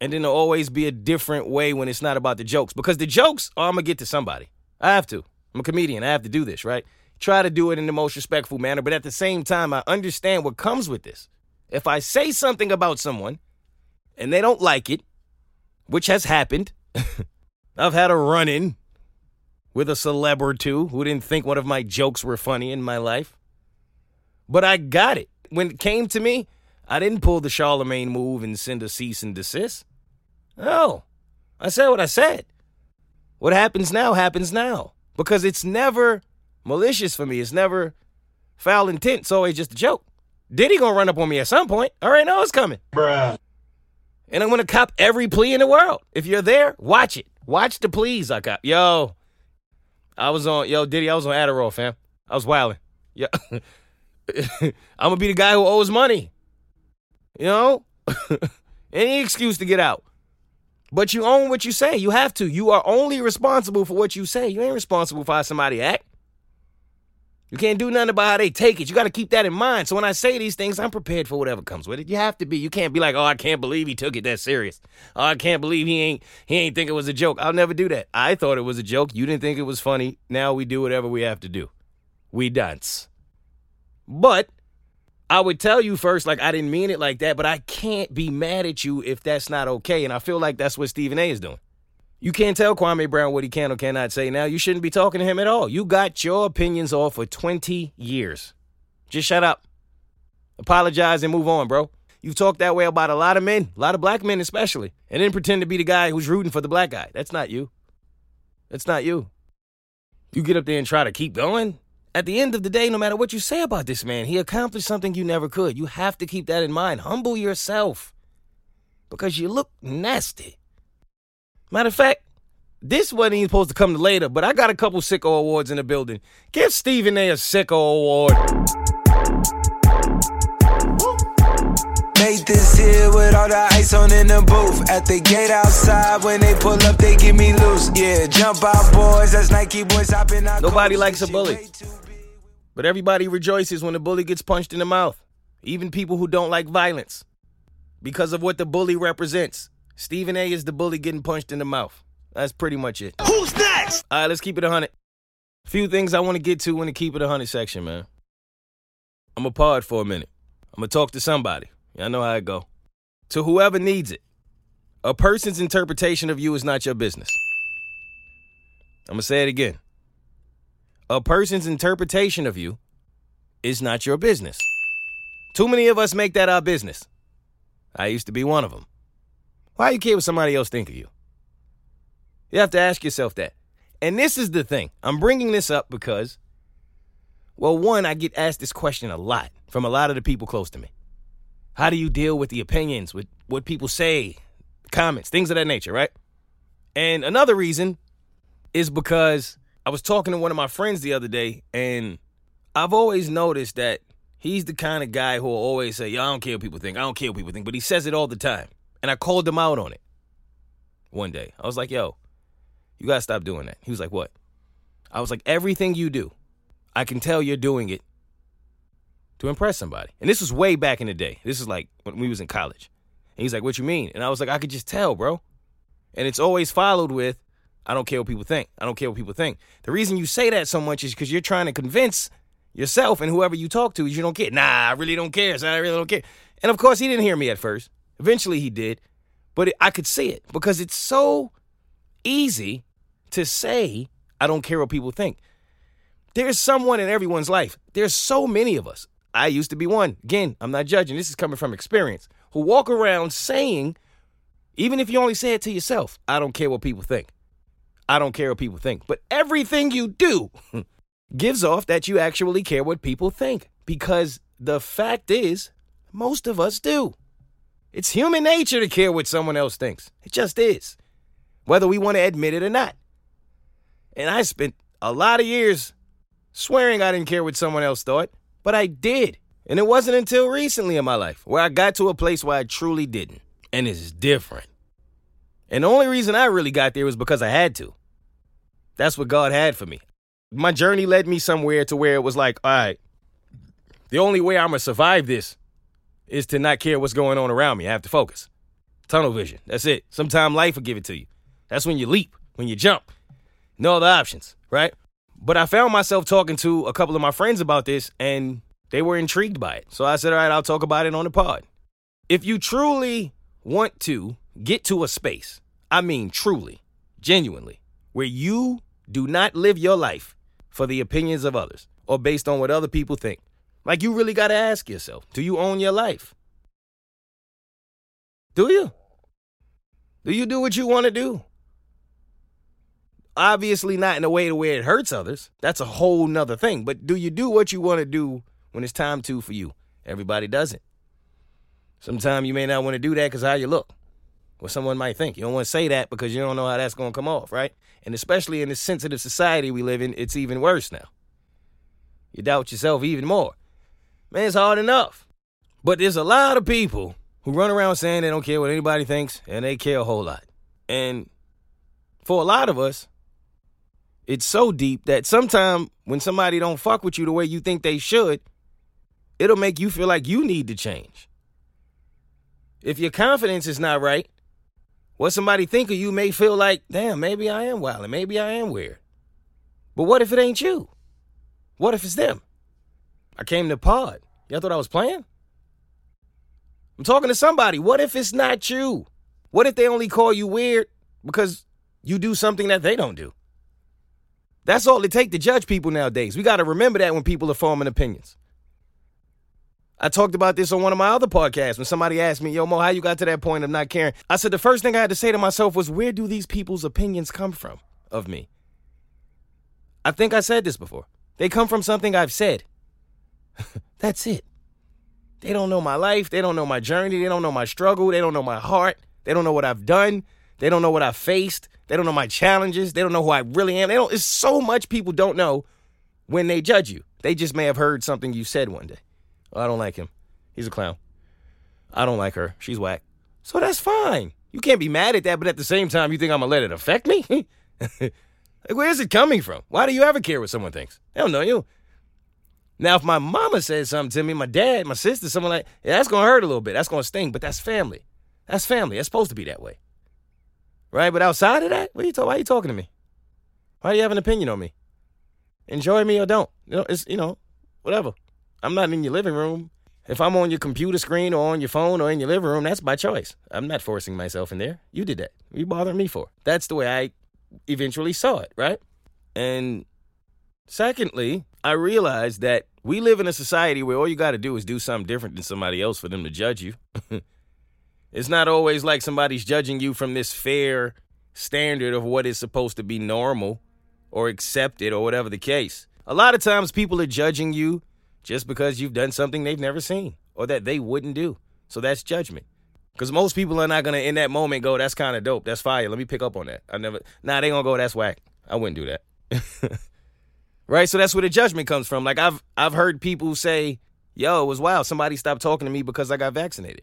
S1: and then to always be a different way when it's not about the jokes. Because the jokes, oh, I'm gonna get to somebody. I have to. I'm a comedian. I have to do this, right? Try to do it in the most respectful manner, but at the same time, I understand what comes with this. If I say something about someone and they don't like it, which has happened, I've had a run in with a celeb or two who didn't think one of my jokes were funny in my life. But I got it. When it came to me, I didn't pull the Charlemagne move and send a cease and desist. No. I said what I said. What happens now happens now. Because it's never malicious for me. It's never foul intent. It's always just a joke. Diddy gonna run up on me at some point. I already know it's coming. Bruh. And I'm gonna cop every plea in the world. If you're there, watch it. Watch the pleas I cop. Yo, I was on, yo, Diddy, I was on Adderall, fam. I was wilding. Yeah. I'm gonna be the guy who owes money. You know? Any excuse to get out. But you own what you say. You have to. You are only responsible for what you say. You ain't responsible for how somebody act. You can't do nothing about how they take it. You got to keep that in mind. So when I say these things, I'm prepared for whatever comes with it. You have to be. You can't be like, "Oh, I can't believe he took it that serious." Oh, I can't believe he ain't he ain't think it was a joke. I'll never do that. I thought it was a joke. You didn't think it was funny. Now we do whatever we have to do. We dance. But I would tell you first, like I didn't mean it like that, but I can't be mad at you if that's not okay. And I feel like that's what Stephen A is doing. You can't tell Kwame Brown what he can or cannot say now. You shouldn't be talking to him at all. You got your opinions off for 20 years. Just shut up. Apologize and move on, bro. You've talked that way about a lot of men, a lot of black men especially, and then pretend to be the guy who's rooting for the black guy. That's not you. That's not you. You get up there and try to keep going. At the end of the day, no matter what you say about this man, he accomplished something you never could. You have to keep that in mind. Humble yourself because you look nasty. Matter of fact, this wasn't even supposed to come to later, but I got a couple sicko awards in the building. Give Stephen A a sicko award.
S2: Made this here with all the ice on in the booth. At the gate outside, when they pull up, they give me loose. Yeah, jump out, boys. That's Nike boys hopping out.
S1: Nobody likes a bully.
S2: way too big.
S1: But everybody rejoices when the bully gets punched in the mouth. Even people who don't like violence. Because of what the bully represents. Stephen A is the bully getting punched in the mouth. That's pretty much it.
S2: Who's next?
S1: All right, let's keep it 100. Few things I want to get to in the keep it 100 section, man. I'm going to pause for a minute. I'm going to talk to somebody. Y'all know how it go. To whoever needs it. A person's interpretation of you is not your business. I'm going to say it again. A person's interpretation of you is not your business. Too many of us make that our business. I used to be one of them. Why you care what somebody else think of you? You have to ask yourself that. And this is the thing. I'm bringing this up because, well, one, I get asked this question a lot from a lot of the people close to me. How do you deal with the opinions, with what people say, comments, things of that nature, right? And another reason is because I was talking to one of my friends the other day, and I've always noticed that he's the kind of guy who will always say, Yo, I don't care what people think. I don't care what people think. But he says it all the time. And I called him out on it one day. I was like, Yo, you got to stop doing that. He was like, What? I was like, Everything you do, I can tell you're doing it to impress somebody. And this was way back in the day. This is like when we was in college. And he's like, What you mean? And I was like, I could just tell, bro. And it's always followed with, I don't care what people think. I don't care what people think. The reason you say that so much is because you're trying to convince yourself and whoever you talk to is you don't care. Nah, I really don't care. So I really don't care. And of course, he didn't hear me at first. Eventually, he did. But it, I could see it because it's so easy to say, I don't care what people think. There's someone in everyone's life. There's so many of us. I used to be one. Again, I'm not judging. This is coming from experience. Who walk around saying, even if you only say it to yourself, I don't care what people think. I don't care what people think. But everything you do gives off that you actually care what people think. Because the fact is, most of us do. It's human nature to care what someone else thinks. It just is. Whether we want to admit it or not. And I spent a lot of years swearing I didn't care what someone else thought, but I did. And it wasn't until recently in my life where I got to a place where I truly didn't. And it's different. And the only reason I really got there was because I had to. That's what God had for me. My journey led me somewhere to where it was like, all right, the only way I'm going to survive this is to not care what's going on around me. I have to focus. Tunnel vision. That's it. Sometime life will give it to you. That's when you leap, when you jump. No other options, right? But I found myself talking to a couple of my friends about this and they were intrigued by it. So I said, all right, I'll talk about it on the pod. If you truly want to get to a space, I mean truly, genuinely, where you do not live your life for the opinions of others or based on what other people think, like you really got to ask yourself, do you own your life? Do you? Do you do what you want to do? Obviously, not in a way to where it hurts others. That's a whole nother thing. But do you do what you want to do when it's time to for you? Everybody doesn't. Sometimes you may not want to do that because how you look, what someone might think. You don't want to say that because you don't know how that's going to come off, right? And especially in this sensitive society we live in, it's even worse now. You doubt yourself even more. Man, it's hard enough. But there's a lot of people who run around saying they don't care what anybody thinks, and they care a whole lot. And for a lot of us, it's so deep that sometimes when somebody don't fuck with you the way you think they should, it'll make you feel like you need to change. If your confidence is not right, what somebody think of you may feel like, damn, maybe I am wild and maybe I am weird. But what if it ain't you? What if it's them? I came to pod. Y'all thought I was playing? I'm talking to somebody. What if it's not you? What if they only call you weird because you do something that they don't do? That's all it takes to judge people nowadays. We got to remember that when people are forming opinions. I talked about this on one of my other podcasts when somebody asked me, Yo, Moe, how you got to that point of not caring? I said, the first thing I had to say to myself was, Where do these people's opinions come from of me? I think I said this before. They come from something I've said. That's it. They don't know my life. They don't know my journey. They don't know my struggle. They don't know my heart. They don't know what I've done. They don't know what I've faced. They don't know my challenges. They don't know who I really am. They don't. It's so much people don't know when they judge you. They just may have heard something you said one day. Oh, I don't like him. He's a clown. I don't like her. She's whack. So that's fine. You can't be mad at that, but at the same time, you think I'm gonna let it affect me? like, where is it coming from? Why do you ever care what someone thinks? They don't know you. Now, if my mama says something to me, my dad, my sister, someone like, yeah, that's gonna hurt a little bit. That's gonna sting, but that's family. That's family. That's supposed to be that way. Right? But outside of that, what are you talking? Why are you talking to me? Why do you have an opinion on me? Enjoy me or don't. You know, it's you know, whatever. I'm not in your living room. If I'm on your computer screen or on your phone or in your living room, that's my choice. I'm not forcing myself in there. You did that. What you bothering me for? That's the way I eventually saw it, right? And secondly, I realized that we live in a society where all you got to do is do something different than somebody else for them to judge you. it's not always like somebody's judging you from this fair standard of what is supposed to be normal or accepted or whatever the case. A lot of times people are judging you just because you've done something they've never seen or that they wouldn't do. So that's judgment. Because most people are not gonna in that moment go, "That's kind of dope. That's fire. Let me pick up on that." I never. Nah, they gonna go, "That's whack." I wouldn't do that. right. So that's where the judgment comes from. Like I've I've heard people say, "Yo, it was wild. Somebody stopped talking to me because I got vaccinated."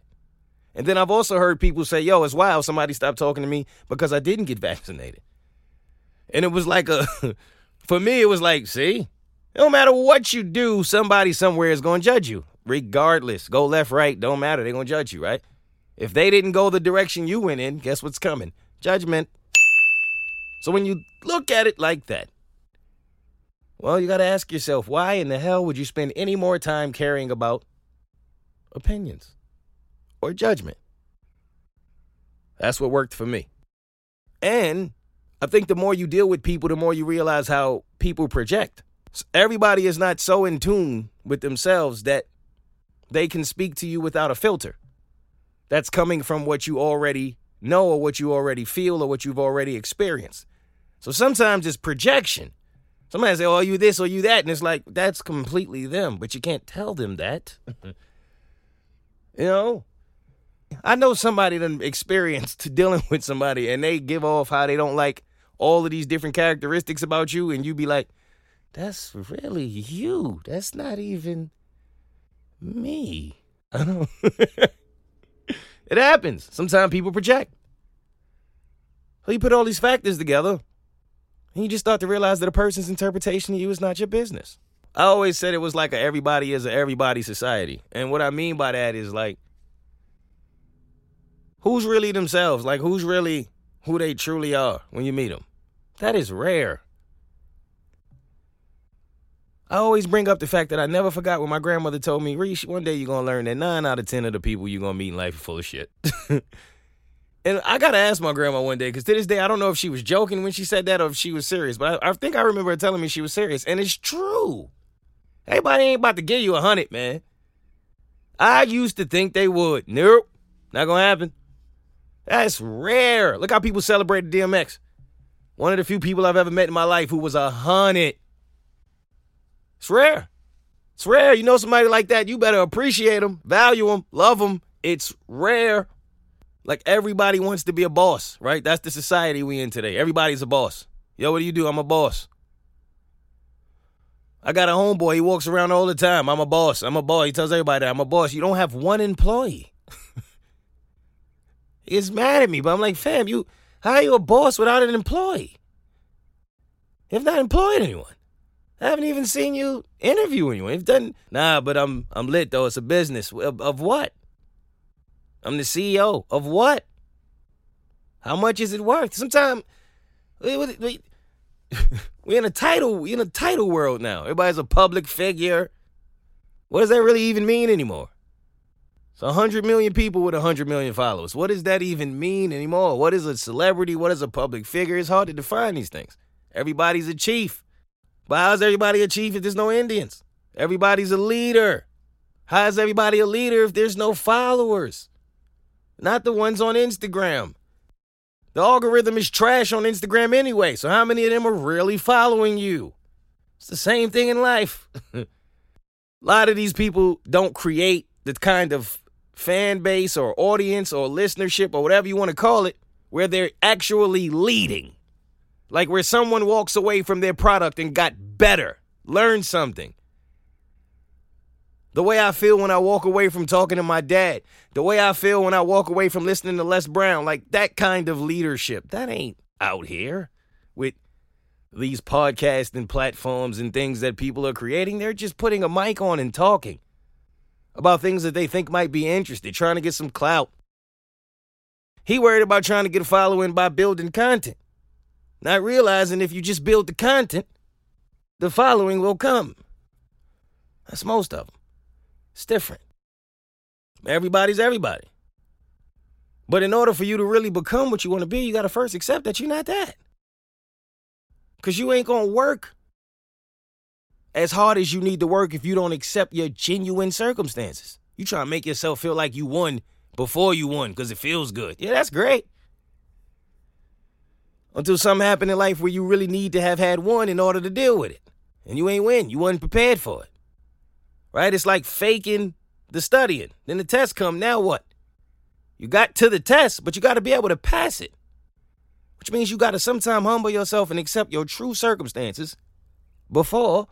S1: And then I've also heard people say, "Yo, it's wild. Somebody stopped talking to me because I didn't get vaccinated." And it was like a, for me, it was like, see, no matter what you do, somebody somewhere is going to judge you, regardless. Go left, right, don't matter. They're going to judge you, right? If they didn't go the direction you went in, guess what's coming? Judgment. So when you look at it like that, well, you got to ask yourself, why in the hell would you spend any more time caring about opinions or judgment? That's what worked for me. And I think the more you deal with people, the more you realize how people project. Everybody is not so in tune with themselves that they can speak to you without a filter. That's coming from what you already know or what you already feel or what you've already experienced. So sometimes it's projection. Somebody say, "Oh, you this or you that," and it's like that's completely them, but you can't tell them that. you know, I know somebody that experienced dealing with somebody, and they give off how they don't like all of these different characteristics about you, and you be like, "That's really you. That's not even Me. I don't. it happens. Sometimes people project. So you put all these factors together, and you just start to realize that a person's interpretation of you is not your business. I always said it was like a everybody is a everybody society. And what I mean by that is like, who's really themselves? Like, who's really who they truly are when you meet them? That is rare. I always bring up the fact that I never forgot when my grandmother told me, Reese, one day you're going to learn that nine out of 10 of the people you're going to meet in life are full of shit. and I got to ask my grandma one day, because to this day, I don't know if she was joking when she said that or if she was serious, but I, I think I remember her telling me she was serious. And it's true. Everybody ain't about to give you a hundred, man. I used to think they would. Nope. Not to happen. That's rare. Look how people celebrated DMX. One of the few people I've ever met in my life who was a hundred. It's rare. It's rare. You know somebody like that, you better appreciate them, value them, love them. It's rare. Like everybody wants to be a boss, right? That's the society we in today. Everybody's a boss. Yo, what do you do? I'm a boss. I got a homeboy. He walks around all the time. I'm a boss. I'm a boss. He tells everybody that I'm a boss. You don't have one employee. He's mad at me, but I'm like, fam, you how are you a boss without an employee? You've not employed anyone. I haven't even seen you interview anyone. You've done nah, but I'm I'm lit though. It's a business of, of what? I'm the CEO of what? How much is it worth? Sometimes we, we, we, we in a title we in a title world now. Everybody's a public figure. What does that really even mean anymore? It's 100 million people with 100 million followers. What does that even mean anymore? What is a celebrity? What is a public figure? It's hard to define these things. Everybody's a chief. But how's everybody a chief if there's no Indians? Everybody's a leader. How is everybody a leader if there's no followers? Not the ones on Instagram. The algorithm is trash on Instagram anyway, so how many of them are really following you? It's the same thing in life. a lot of these people don't create the kind of fan base or audience or listenership or whatever you want to call it where they're actually leading. Like where someone walks away from their product and got better, learned something. The way I feel when I walk away from talking to my dad, the way I feel when I walk away from listening to Les Brown, like that kind of leadership, that ain't out here with these podcasting platforms and things that people are creating. They're just putting a mic on and talking about things that they think might be interested, trying to get some clout. He worried about trying to get a following by building content, not realizing if you just build the content, the following will come. That's most of them. It's different. Everybody's everybody. But in order for you to really become what you want to be, you got to first accept that you're not that. Because you ain't going to work as hard as you need to work if you don't accept your genuine circumstances. You try to make yourself feel like you won before you won because it feels good. Yeah, that's great. Until something happened in life where you really need to have had one in order to deal with it. And you ain't win. You wasn't prepared for it. Right? It's like faking the studying. Then the test come. Now what? You got to the test, but you got to be able to pass it. Which means you got to sometime humble yourself and accept your true circumstances before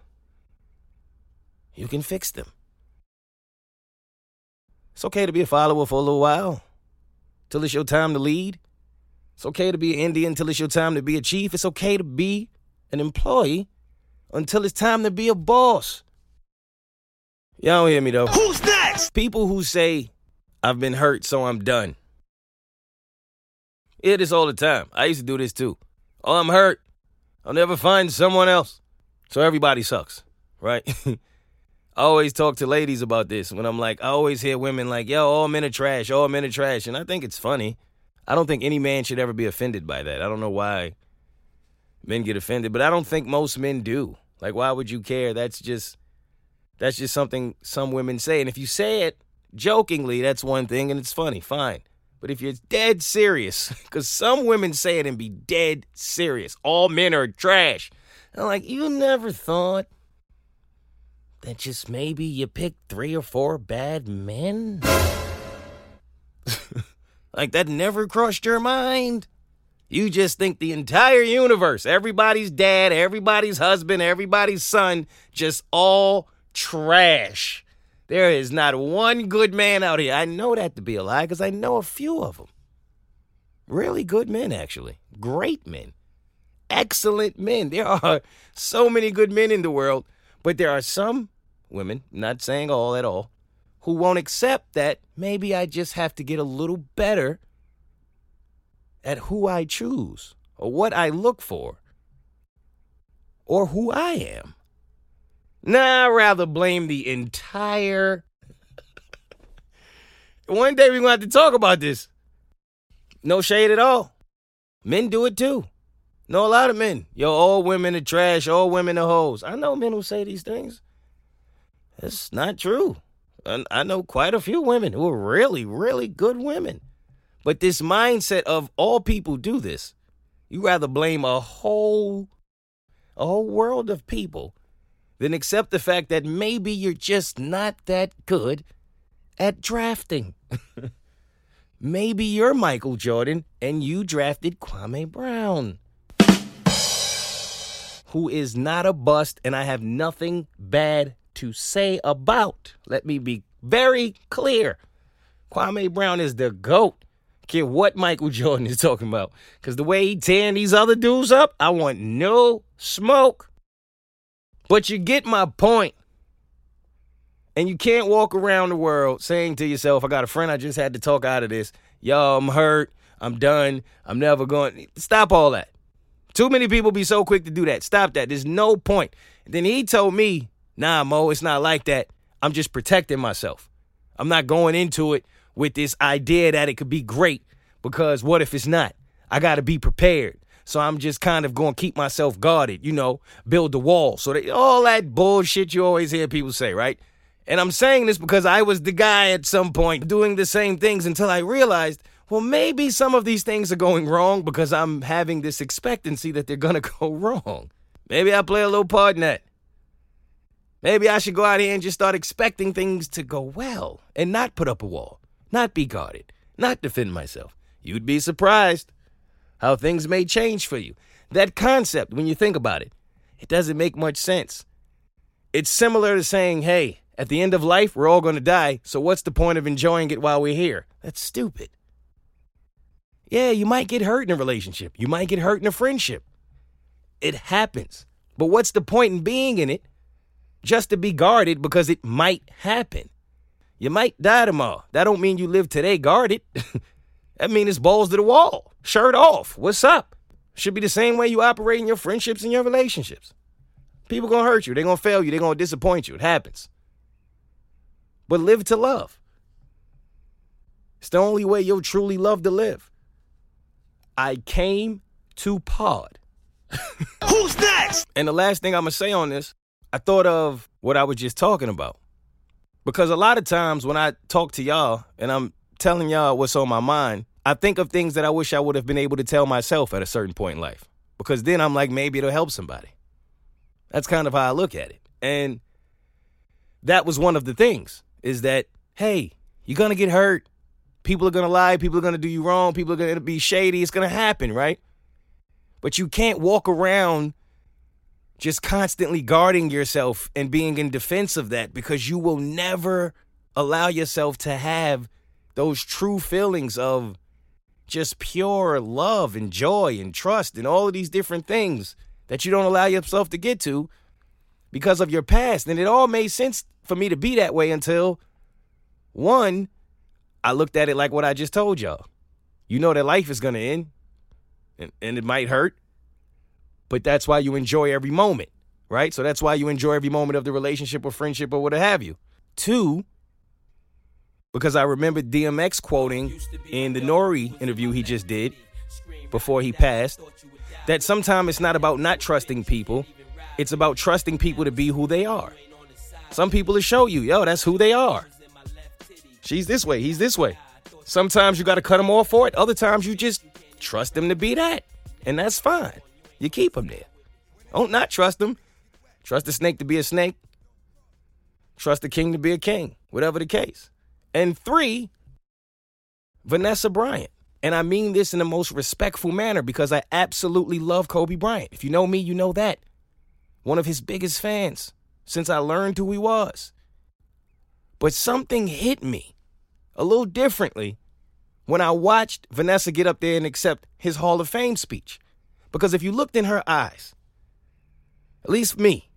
S1: you can fix them. It's okay to be a follower for a little while, till it's your time to lead. It's okay to be an Indian till it's your time to be a chief. It's okay to be an employee until it's time to be a boss. Y'all don't hear me though. Who's next? People who say, I've been hurt, so I'm done. Hear this all the time. I used to do this too. Oh, I'm hurt. I'll never find someone else. So everybody sucks, right? I always talk to ladies about this when I'm like, I always hear women like, yo, all men are trash, all men are trash. And I think it's funny. I don't think any man should ever be offended by that. I don't know why men get offended, but I don't think most men do. Like, why would you care? That's just that's just something some women say. And if you say it jokingly, that's one thing and it's funny, fine. But if you're dead serious, because some women say it and be dead serious, all men are trash. I'm like, you never thought that just maybe you picked three or four bad men? like that never crossed your mind? You just think the entire universe, everybody's dad, everybody's husband, everybody's son, just all trash. There is not one good man out here. I know that to be a lie because I know a few of them. Really good men, actually. Great men. Excellent men. There are so many good men in the world, but there are some women, not saying all at all, who won't accept that maybe I just have to get a little better at who I choose or what I look for or who I am. Nah, I'd rather blame the entire. One day we're going to have to talk about this. No shade at all. Men do it too. Know a lot of men. Yo, all women are trash, all women are hoes. I know men who say these things. That's not true. I know quite a few women who are really, really good women. But this mindset of all people do this, you rather blame a whole a whole world of people than accept the fact that maybe you're just not that good at drafting. maybe you're Michael Jordan and you drafted Kwame Brown, who is not a bust, and I have nothing bad to say about. Let me be very clear. Kwame Brown is the GOAT. Care what Michael Jordan is talking about. Because the way he tearing these other dudes up, I want no smoke. But you get my point. And you can't walk around the world saying to yourself, I got a friend I just had to talk out of this. Yo, I'm hurt. I'm done. I'm never going. Stop all that. Too many people be so quick to do that. Stop that. There's no point. Then he told me, nah, Moe, it's not like that. I'm just protecting myself. I'm not going into it with this idea that it could be great because what if it's not? I got to be prepared. So I'm just kind of going to keep myself guarded, you know, build the wall. So they, all that bullshit you always hear people say, right? And I'm saying this because I was the guy at some point doing the same things until I realized, well, maybe some of these things are going wrong because I'm having this expectancy that they're going to go wrong. Maybe I play a little part in that. Maybe I should go out here and just start expecting things to go well and not put up a wall, not be guarded, not defend myself. You'd be surprised how things may change for you. That concept, when you think about it, it doesn't make much sense. It's similar to saying, hey, at the end of life, we're all going to die, so what's the point of enjoying it while we're here? That's stupid. Yeah, you might get hurt in a relationship, you might get hurt in a friendship. It happens. But what's the point in being in it just to be guarded because it might happen? You might die tomorrow. That don't mean you live today guarded. that means it's balls to the wall, shirt off. What's up? Should be the same way you operate in your friendships and your relationships. People gonna hurt you. They're gonna fail you. They're gonna disappoint you. It happens. But live to love. It's the only way you'll truly love to live. I came to pod.
S2: Who's next?
S1: And the last thing I'm gonna say on this, I thought of what I was just talking about. Because a lot of times when I talk to y'all and I'm telling y'all what's on my mind, I think of things that I wish I would have been able to tell myself at a certain point in life. Because then I'm like, maybe it'll help somebody. That's kind of how I look at it. And that was one of the things is that, hey, you're going to get hurt. People are going to lie. People are going to do you wrong. People are going to be shady. It's going to happen, right? But you can't walk around just constantly guarding yourself and being in defense of that because you will never allow yourself to have those true feelings of just pure love and joy and trust and all of these different things that you don't allow yourself to get to because of your past. And it all made sense for me to be that way until one, I looked at it like what I just told y'all. You know that life is going to end and, and it might hurt, but that's why you enjoy every moment, right? So that's why you enjoy every moment of the relationship or friendship or what have you. Two, because I remember DMX quoting in the N.O.R.E. interview he just did before he passed that sometimes it's not about not trusting people, it's about trusting people to be who they are. Some people will show you, yo, that's who they are. She's this way, he's this way. Sometimes you got to cut them off for it, other times you just trust them to be that. And that's fine. You keep them there. Don't not trust them. Trust the snake to be a snake. Trust the king to be a king, whatever the case. And three, Vanessa Bryant. And I mean this in the most respectful manner because I absolutely love Kobe Bryant. If you know me, you know that. One of his biggest fans since I learned who he was. But something hit me a little differently when I watched Vanessa get up there and accept his Hall of Fame speech. Because if you looked in her eyes, at least me,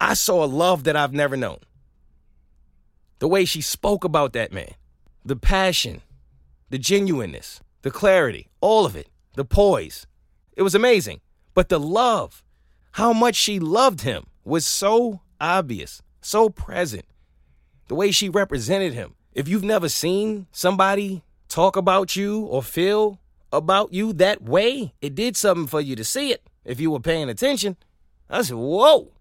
S1: I saw a love that I've never known. The way she spoke about that man, the passion, the genuineness, the clarity, all of it, the poise. It was amazing. But the love, how much she loved him, was so obvious, so present. The way she represented him. If you've never seen somebody talk about you or feel about you that way, it did something for you to see it. If you were paying attention, I said, whoa.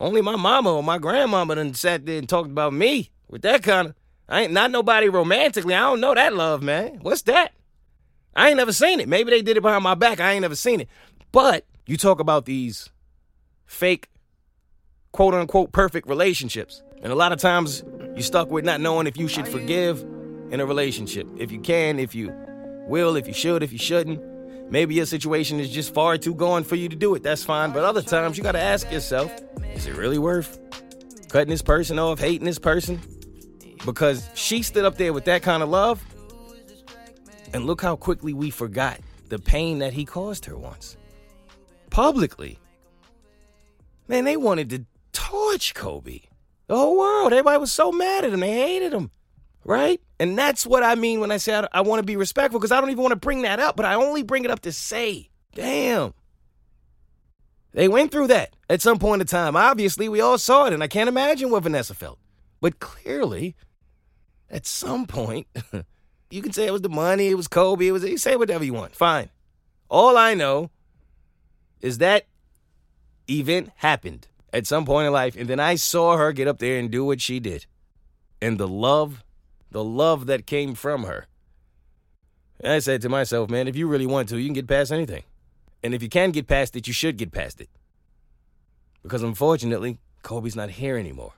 S1: Only my mama or my grandmama done sat there and talked about me with that kind of. I ain't not nobody romantically. I don't know that love, man. What's that? I ain't never seen it. Maybe they did it behind my back. I ain't never seen it. But you talk about these fake, quote unquote, perfect relationships. And a lot of times you're stuck with not knowing if you should forgive in a relationship. If you can, if you will, if you should, if you shouldn't. Maybe your situation is just far too gone for you to do it. That's fine. But other times you got to ask yourself, is it really worth cutting this person off, hating this person? Because she stood up there with that kind of love. And look how quickly we forgot the pain that he caused her once. Publicly. Man, they wanted to torch Kobe. The whole world. Everybody was so mad at him. They hated him. Right? And that's what I mean when I say I, I want to be respectful because I don't even want to bring that up, but I only bring it up to say, damn. They went through that at some point in time. Obviously, we all saw it, and I can't imagine what Vanessa felt. But clearly, at some point, you can say it was the money, it was Kobe, it was you say whatever you want. Fine. All I know is that event happened at some point in life, and then I saw her get up there and do what she did. And the love, the love that came from her. And I said to myself, man, if you really want to, you can get past anything. And if you can get past it, you should get past it. Because unfortunately, Kobe's not here anymore.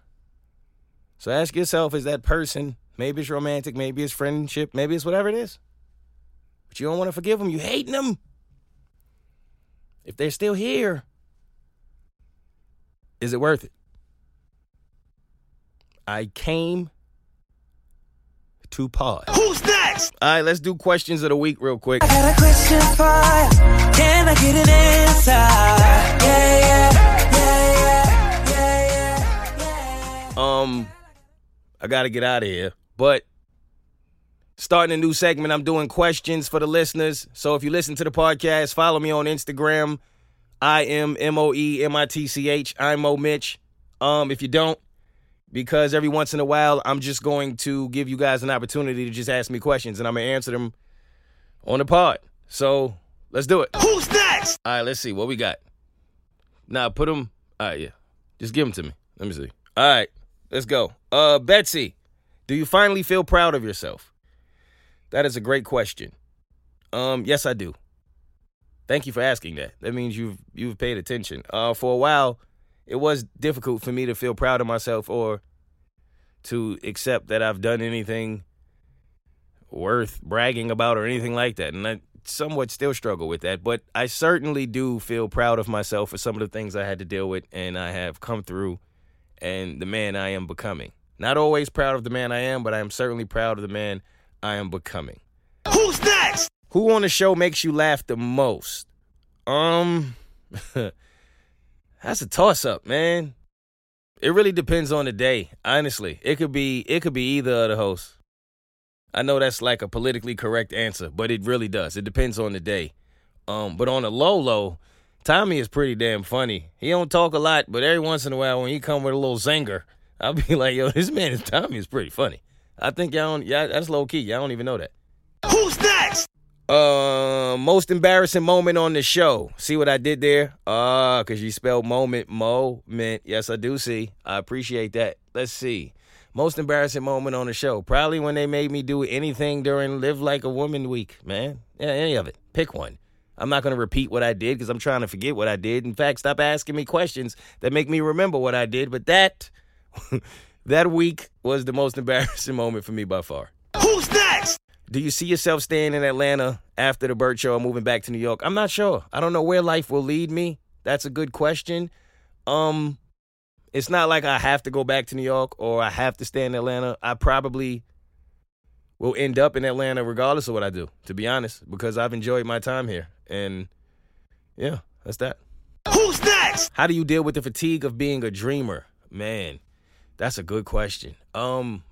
S1: So ask yourself, is that person, maybe it's romantic, maybe it's friendship, maybe it's whatever it is. But you don't want to forgive them, you hating them. If they're still here, is it worth it? I came to pause. Who's next? All right, let's do questions of the week real quick.
S6: got a question for ya. Can I get an answer? Yeah, yeah, yeah, yeah, yeah, yeah.
S1: Um, I got to get out of here, but starting a new segment. I'm doing questions for the listeners. So if you listen to the podcast, follow me on Instagram. I am M O E M I T C H. I'm Moe Mitch. Um, if you don't, because every once in a while, I'm just going to give you guys an opportunity to just ask me questions, and I'm gonna answer them on the pod. So let's do it. Who's next? All right, let's see what we got. Now put them. All right, yeah, just give them to me. Let me see. All right, let's go. Uh, Betsy, do you finally feel proud of yourself? That is a great question. Um, yes, I do. Thank you for asking that. That means you've you've paid attention. Uh, for a while, it was difficult for me to feel proud of myself or to accept that I've done anything worth bragging about or anything like that. And I somewhat still struggle with that, but I certainly do feel proud of myself for some of the things I had to deal with and I have come through and the man I am becoming. Not always proud of the man I am, but I am certainly proud of the man I am becoming. Who's next? Who on the show makes you laugh the most? Um That's a toss up, man. It really depends on the day, honestly. It could be it could be either of the hosts. I know that's like a politically correct answer, but it really does. It depends on the day. Um, but on the low low, Tommy is pretty damn funny. He don't talk a lot, but every once in a while when he come with a little zinger, I'll be like, yo, this man is Tommy is pretty funny. I think y'all yeah, that's low key. Y'all don't even know that. Uh, most embarrassing moment on the show. See what I did there? Uh, cause you spelled moment, moment. Yes, I do see. I appreciate that. Let's see. Most embarrassing moment on the show. Probably when they made me do anything during Live Like a Woman week, man. Yeah, any of it. Pick one. I'm not going to repeat what I did because I'm trying to forget what I did. In fact, stop asking me questions that make me remember what I did. But that, that week was the most embarrassing moment for me by far. Do you see yourself staying in Atlanta after the Bert Show or moving back to New York? I'm not sure. I don't know where life will lead me. That's a good question. Um, it's not like I have to go back to New York or I have to stay in Atlanta. I probably will end up in Atlanta regardless of what I do, to be honest, because I've enjoyed my time here. And yeah, that's that.
S6: Who's next?
S1: How do you deal with the fatigue of being a dreamer? Man, that's a good question. Um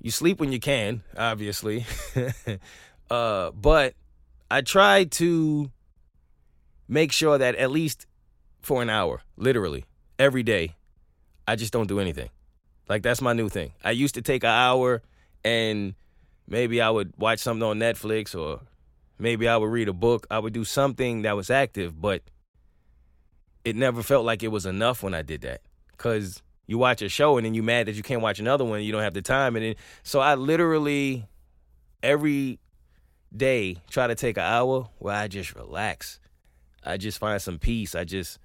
S1: you sleep when you can, obviously. uh but I try to make sure that at least for an hour, literally, every day, I just don't do anything. Like that's my new thing. I used to take an hour and maybe I would watch something on Netflix or maybe I would read a book. I would do something that was active, but it never felt like it was enough when I did that. Cause you watch a show and then you mad that you can't watch another one, and you don't have the time. And then so I literally every day try to take an hour where I just relax. I just find some peace. I just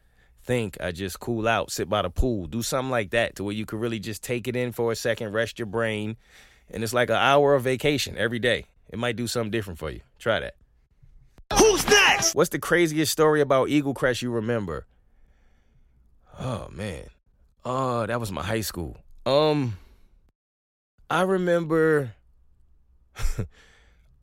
S1: think. I just cool out, sit by the pool, do something like that to where you can really just take it in for a second, rest your brain. And it's like an hour of vacation every day. It might do something different for you. Try that.
S6: Who's next?
S1: What's the craziest story about Eagle Crest you remember? Oh man. Oh, that was my high school. Um I remember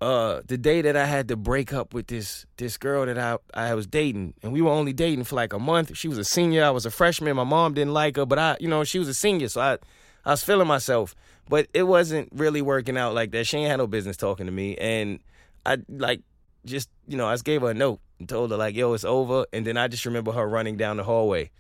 S1: uh the day that I had to break up with this this girl that I I was dating and we were only dating for like a month. She was a senior, I was a freshman. My mom didn't like her, but I, you know, she was a senior, so I I was feeling myself, but it wasn't really working out like that. She ain't had no business talking to me and I like just, you know, I just gave her a note and told her like, "Yo, it's over." And then I just remember her running down the hallway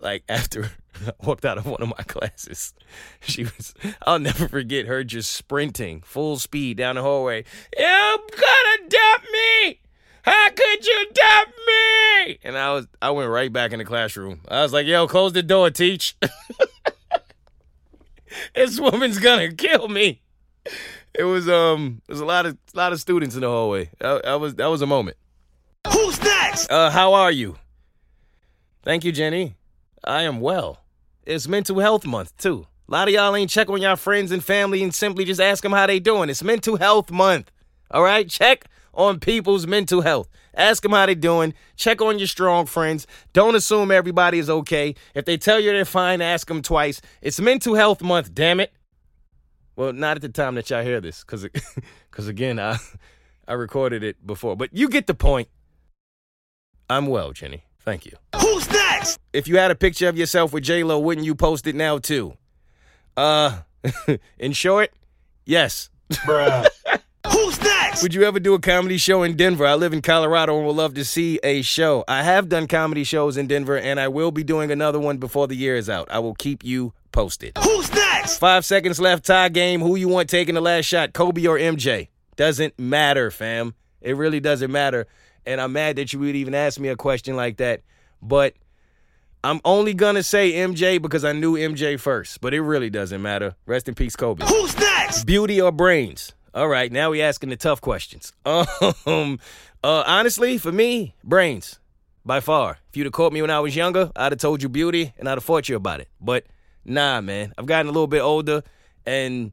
S1: like after I walked out of one of my classes, she was I'll never forget her just sprinting full speed down the hallway. You gonna dump me? How could you dump me? And I was I went right back in the classroom. I was like, yo, close the door, teach. this woman's gonna kill me. It was um there's a lot of a lot of students in the hallway. That, that was that was a moment.
S6: Who's next?
S1: Uh how are you? Thank you, Jenny. I am well. It's mental health month too. A lot of y'all ain't check on y'all friends and family and simply just ask them how they doing. It's mental health month. All right? Check on people's mental health. Ask them how they doing. Check on your strong friends. Don't assume everybody is okay. If they tell you they're fine, ask them twice. It's mental health month, damn it. Well, not at the time that y'all hear this cuz cuz again, I I recorded it before, but you get the point. I'm well, Jenny. Thank you.
S6: Next?
S1: If you had a picture of yourself with J Lo, wouldn't you post it now too? Uh, in short, yes. Bruh.
S6: Who's next?
S1: Would you ever do a comedy show in Denver? I live in Colorado and would love to see a show. I have done comedy shows in Denver, and I will be doing another one before the year is out. I will keep you posted.
S6: Who's next?
S1: Five seconds left, tie game. Who you want taking the last shot, Kobe or MJ? Doesn't matter, fam. It really doesn't matter. And I'm mad that you would even ask me a question like that. But I'm only gonna say MJ because I knew MJ first. But it really doesn't matter. Rest in peace, Kobe.
S6: Who's next?
S1: Beauty or brains? All right, now we asking the tough questions. Um, uh, honestly, for me, brains, by far. If you'd have caught me when I was younger, I'd have told you beauty and I'd have fought you about it. But nah, man, I've gotten a little bit older, and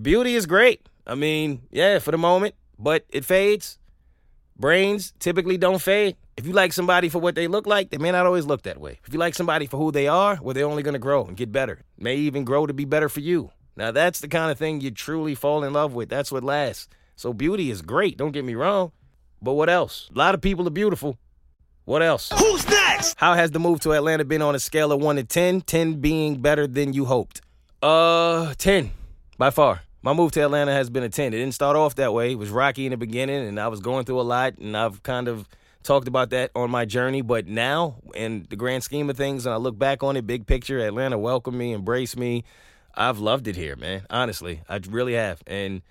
S1: beauty is great. I mean, yeah, for the moment, but it fades. Brains typically don't fade. If you like somebody for what they look like, they may not always look that way. If you like somebody for who they are, well, they're only going to grow and get better. May even grow to be better for you. Now, that's the kind of thing you truly fall in love with. That's what lasts. So, beauty is great, don't get me wrong. But what else? A lot of people are beautiful. What else?
S6: Who's next?
S1: How has the move to Atlanta been on a scale of 1 to 10? 10 being better than you hoped. Uh, 10 by far. My move to Atlanta has been a 10. It didn't start off that way. It was rocky in the beginning, and I was going through a lot, and I've kind of talked about that on my journey. But now, in the grand scheme of things, and I look back on it, big picture, Atlanta welcomed me, embraced me. I've loved it here, man. Honestly, I really have. And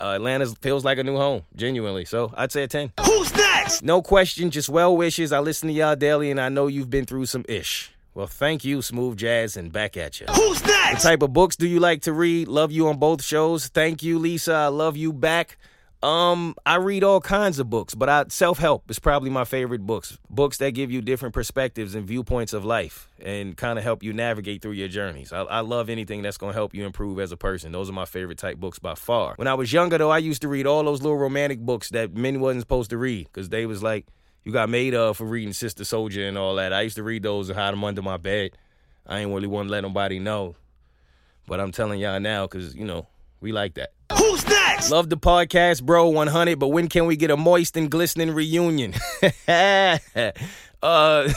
S1: uh, Atlanta feels like a new home, genuinely. So I'd say a 10.
S6: Who's next?
S1: No question, just well wishes. I listen to y'all daily, and I know you've been through some ish. Well, thank you, Smooth Jazz, and back at you.
S6: Who's that?
S1: What
S6: next?
S1: type of books do you like to read? Love you on both shows. Thank you, Lisa. I love you back. Um, I read all kinds of books, but I self-help is probably my favorite books. Books that give you different perspectives and viewpoints of life and kind of help you navigate through your journeys. I, I love anything that's going to help you improve as a person. Those are my favorite type books by far. When I was younger, though, I used to read all those little romantic books that men wasn't supposed to read because they was like, you got made of for reading Sister Souljah and all that. I used to read those and hide them under my bed. I ain't really want to let nobody know. But I'm telling y'all now because, you know, we like that.
S6: Who's next?
S1: Love the podcast, bro, 100, but when can we get a moist and glistening reunion? uh,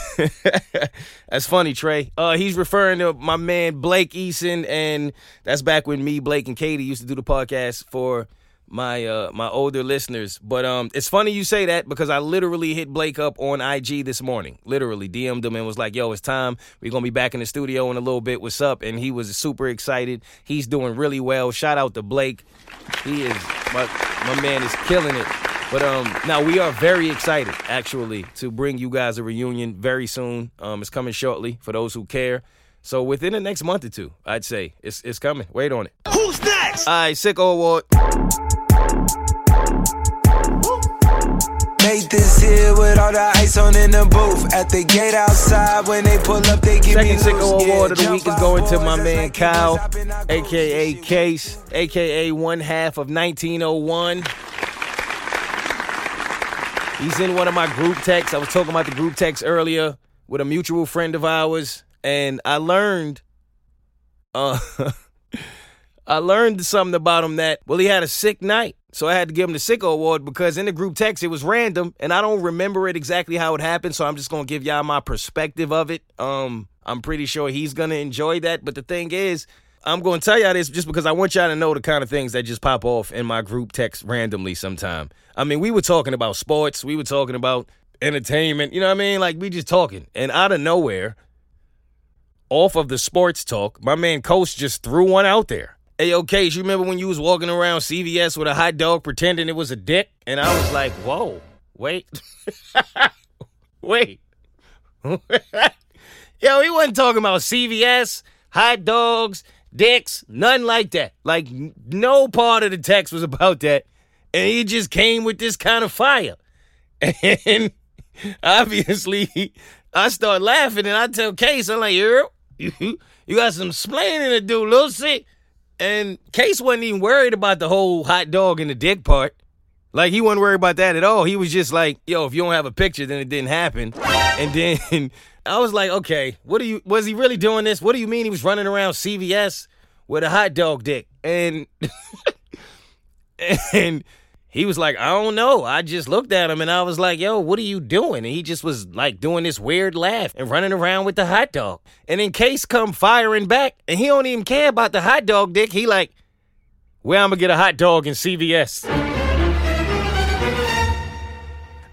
S1: that's funny, Trey. Uh, he's referring to my man Blake Eason, and that's back when me, Blake, and Katie used to do the podcast for my uh my older listeners. But um it's funny you say that because I literally hit Blake up on IG this morning. Literally DM'd him and was like, "Yo, it's time. We're going to be back in the studio in a little bit. What's up?" And he was super excited. He's doing really well. Shout out to Blake. He is my my man is killing it. But um now we are very excited actually to bring you guys a reunion very soon. Um it's coming shortly for those who care. So within the next month or two, I'd say it's it's coming. Wait on it.
S6: Who's next?
S1: All right, Sicko Award.
S2: All the ice on in the booth. At the gate outside, when they pull up, they give me
S1: Second. Sicko Award of the week is going to my man Kyle,
S2: keep us hopping, I go
S1: aka. Case, aka one half of 1901. He's in one of my group texts. I was talking about the group text earlier with a mutual friend of ours, and I learned, uh, I learned something about him that well, he had a sick night, so I had to give him the sicko award because in the group text it was random, and I don't remember it exactly how it happened. So I'm just gonna give y'all my perspective of it. Um, I'm pretty sure he's gonna enjoy that, but the thing is. I'm to tell y'all this just because I want y'all to know the kind of things that just pop off in my group text randomly sometime. I mean, we were talking about sports, we were talking about entertainment, you know what I mean? Like, we just talking. And out of nowhere, off of the sports talk, my man Coach just threw one out there. Hey, yo, Case, you remember when you was walking around CVS with a hot dog pretending it was a dick? And I was like, whoa, wait. wait. Yo, he wasn't talking about CVS, hot dogs, dicks, nothing like that. Like, no part of the text was about that. And he just came with this kind of fire. And obviously, I start laughing and I tell Case, I'm like, you you got some splaining to do, little Lucy. And Case wasn't even worried about the whole hot dog and the dick part. Like he wasn't worried about that at all. He was just like, "Yo, if you don't have a picture, then it didn't happen." And then I was like, "Okay, what do you? Was he really doing this? What do you mean he was running around CVS with a hot dog dick?" And and he was like, "I don't know. I just looked at him and I was like, "Yo, what are you doing?" And he just was like doing this weird laugh and running around with the hot dog. And then Case come firing back, and he don't even care about the hot dog dick. He like, "Where I'm gonna get a hot dog in CVS?"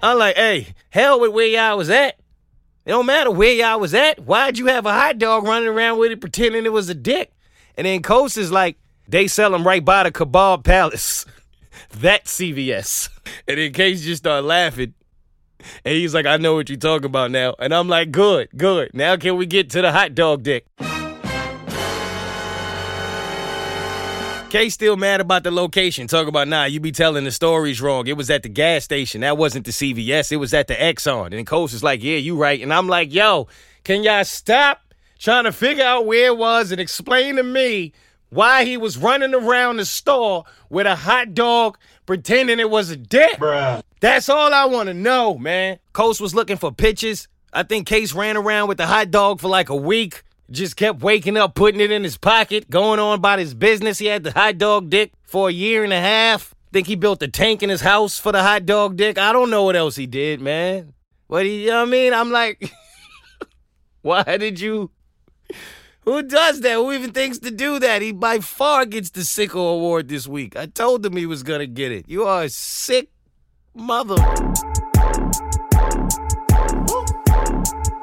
S1: I'm like, hey, hell with where y'all was at. It don't matter where y'all was at. Why'd you have a hot dog running around with it pretending it was a dick? And then Coast is like, they sell them right by the Kebab Palace. That's CVS. And then Case just started laughing. And he's like, I know what you're talking about now. And I'm like, good, good. Now can we get to the hot dog dick? Kay still mad about the location. Talk about nah, you be telling the stories wrong. It was at the gas station. That wasn't the CVS. It was at the Exxon. And Coast is like, yeah, you right. And I'm like, yo, can y'all stop trying to figure out where it was and explain to me why he was running around the store with a hot dog pretending it was a dick? Bruh. That's all I want to know, man. Coast was looking for pictures. I think Case ran around with the hot dog for like a week. Just kept waking up, putting it in his pocket, going on about his business. He had the hot dog dick for a year and a half. Think he built a tank in his house for the hot dog dick. I don't know what else he did, man. What he, you know what I mean? I'm like, why did you? Who does that? Who even thinks to do that? He by far gets the sicko award this week. I told him he was gonna get it. You are a sick mother.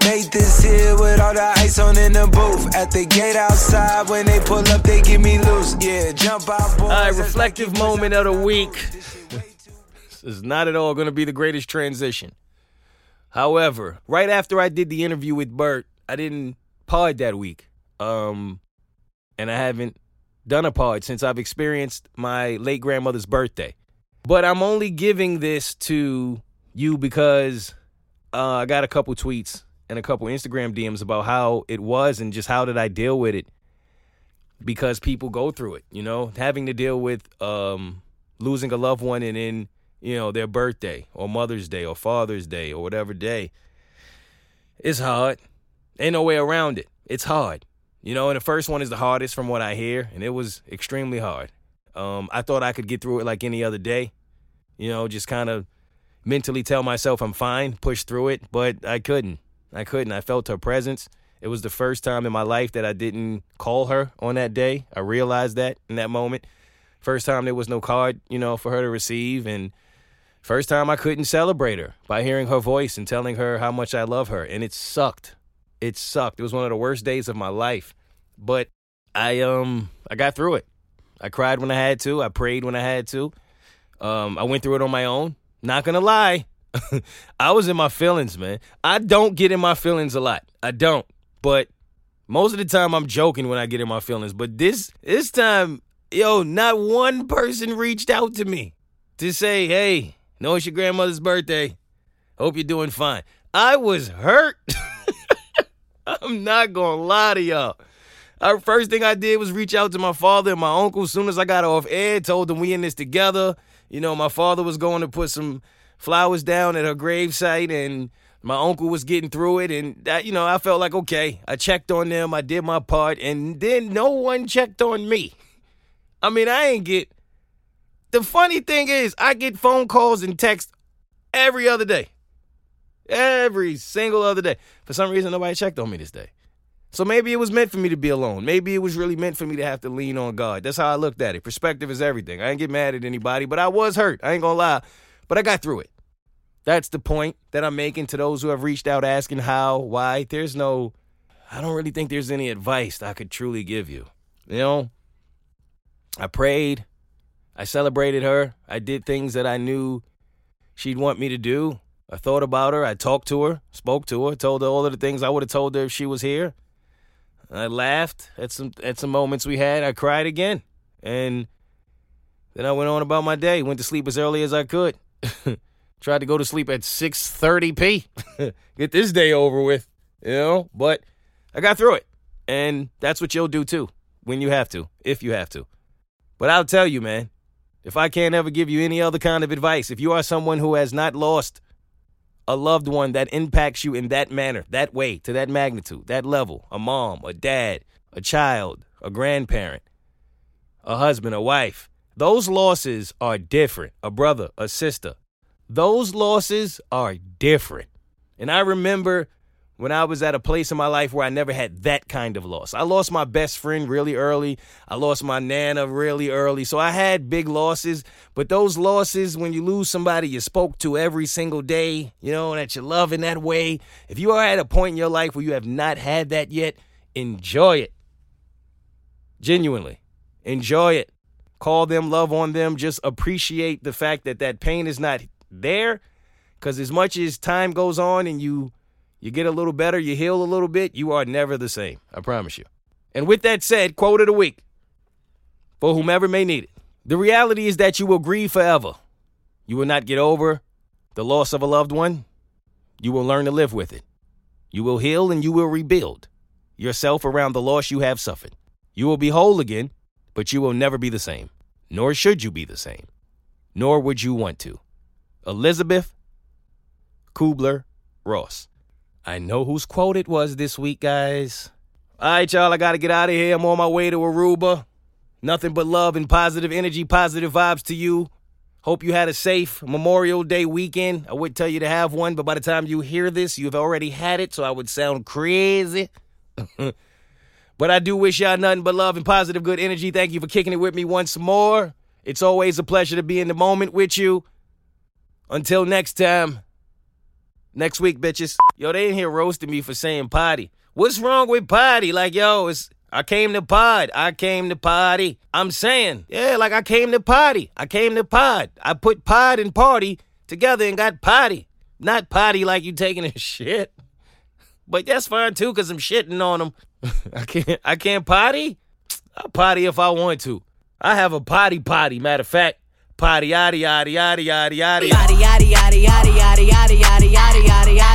S2: Made this here with all the ice on in the booth. At the gate outside, when they pull up, they give me loose. Yeah, jump out, boys.
S1: All right, reflective
S2: like
S1: moment of the week. This is not at all going to be the greatest transition. However, right after I did the interview with Bert, I didn't pod that week. Um, and I haven't done a pod since I've experienced my late grandmother's birthday. But I'm only giving this to you because uh, I got a couple tweets and a couple Instagram DMs about how it was and just how did I deal with it because people go through it, you know, having to deal with um, losing a loved one and then, you know, their birthday or Mother's Day or Father's Day or whatever day. It's hard. Ain't no way around it. It's hard. You know, and the first one is the hardest from what I hear, and it was extremely hard. Um, I thought I could get through it like any other day. You know, just kind of mentally tell myself I'm fine, push through it, but I couldn't. I couldn't. I felt her presence. It was the first time in my life that I didn't call her on that day. I realized that in that moment. First time there was no card, you know, for her to receive. And first time I couldn't celebrate her by hearing her voice and telling her how much I love her. And it sucked. It sucked. It was one of the worst days of my life. But I um I got through it. I cried when I had to. I prayed when I had to. Um, I went through it on my own. Not gonna lie. I was in my feelings, man. I don't get in my feelings a lot. I don't. But most of the time I'm joking when I get in my feelings. But this this time, yo, not one person reached out to me to say, hey, know it's your grandmother's birthday. Hope you're doing fine. I was hurt. I'm not gonna lie to y'all. Our first thing I did was reach out to my father and my uncle as soon as I got off air, told them we in this together. You know, my father was going to put some flowers down at her gravesite and my uncle was getting through it and that you know, I felt like okay, I checked on them, I did my part and then no one checked on me. I mean, I ain't get The funny thing is, I get phone calls and texts every other day. Every single other day. For some reason nobody checked on me this day. So maybe it was meant for me to be alone. Maybe it was really meant for me to have to lean on God. That's how I looked at it. Perspective is everything. I ain't get mad at anybody, but I was hurt. I ain't gonna lie. But I got through it. That's the point that I'm making to those who have reached out asking how, why. There's no, I don't really think there's any advice I could truly give you. You know, I prayed, I celebrated her, I did things that I knew she'd want me to do. I thought about her, I talked to her, spoke to her, told her all of the things I would have told her if she was here. I laughed at some at some moments we had. I cried again, and then I went on about my day. Went to sleep as early as I could. Tried to go to sleep at six thirty p. Get this day over with, you know. But I got through it, and that's what you'll do too when you have to, if you have to. But I'll tell you, man, if I can't ever give you any other kind of advice, if you are someone who has not lost a loved one that impacts you in that manner, that way, to that magnitude, that level, a mom, a dad, a child, a grandparent, a husband, a wife, those losses are different. A brother, a sister. Those losses are different. And I remember when I was at a place in my life where I never had that kind of loss. I lost my best friend really early. I lost my nana really early. So I had big losses, but those losses, when you lose somebody you spoke to every single day, you know, that you love in that way, if you are at a point in your life where you have not had that yet, enjoy it. Genuinely, enjoy it. Call them, love on them, just appreciate the fact that that pain is not there. Because as much as time goes on and you you get a little better, you heal a little bit, you are never the same. I promise you. And with that said, quote of the week for whomever may need it. The reality is that you will grieve forever. You will not get over the loss of a loved one. You will learn to live with it. You will heal and you will rebuild yourself around the loss you have suffered. You will be whole again, but you will never be the same. Nor should you be the same. Nor would you want to. Elizabeth Kubler Ross. I know whose quote it was this week, guys. All right, y'all, I got to get out of here. I'm on my way to Aruba. Nothing but love and positive energy, positive vibes to you. Hope you had a safe Memorial Day weekend. I would tell you to have one, but by the time you hear this, you've already had it, so I would sound crazy. but I do wish y'all nothing but love and positive, good energy. Thank you for kicking it with me once more. It's always a pleasure to be in the moment with you. Until next time. Next week, bitches. Yo, they in here roasting me for saying potty. What's wrong with potty? Like, yo, it's I came to pod. I came to potty. I'm saying, yeah, like I came to potty. I came to pod. I put pod and party together and got potty. Not potty like you taking a shit. But that's fine too, cause I'm shitting on them. I can't I can't potty? I'll potty if I want to. I have a potty potty, matter of fact. Potty yaddy yaddy yaddy yaddy yaddy.
S7: Yaddy yaddy yaddy yaddy yaddy yaddy yada yada yada.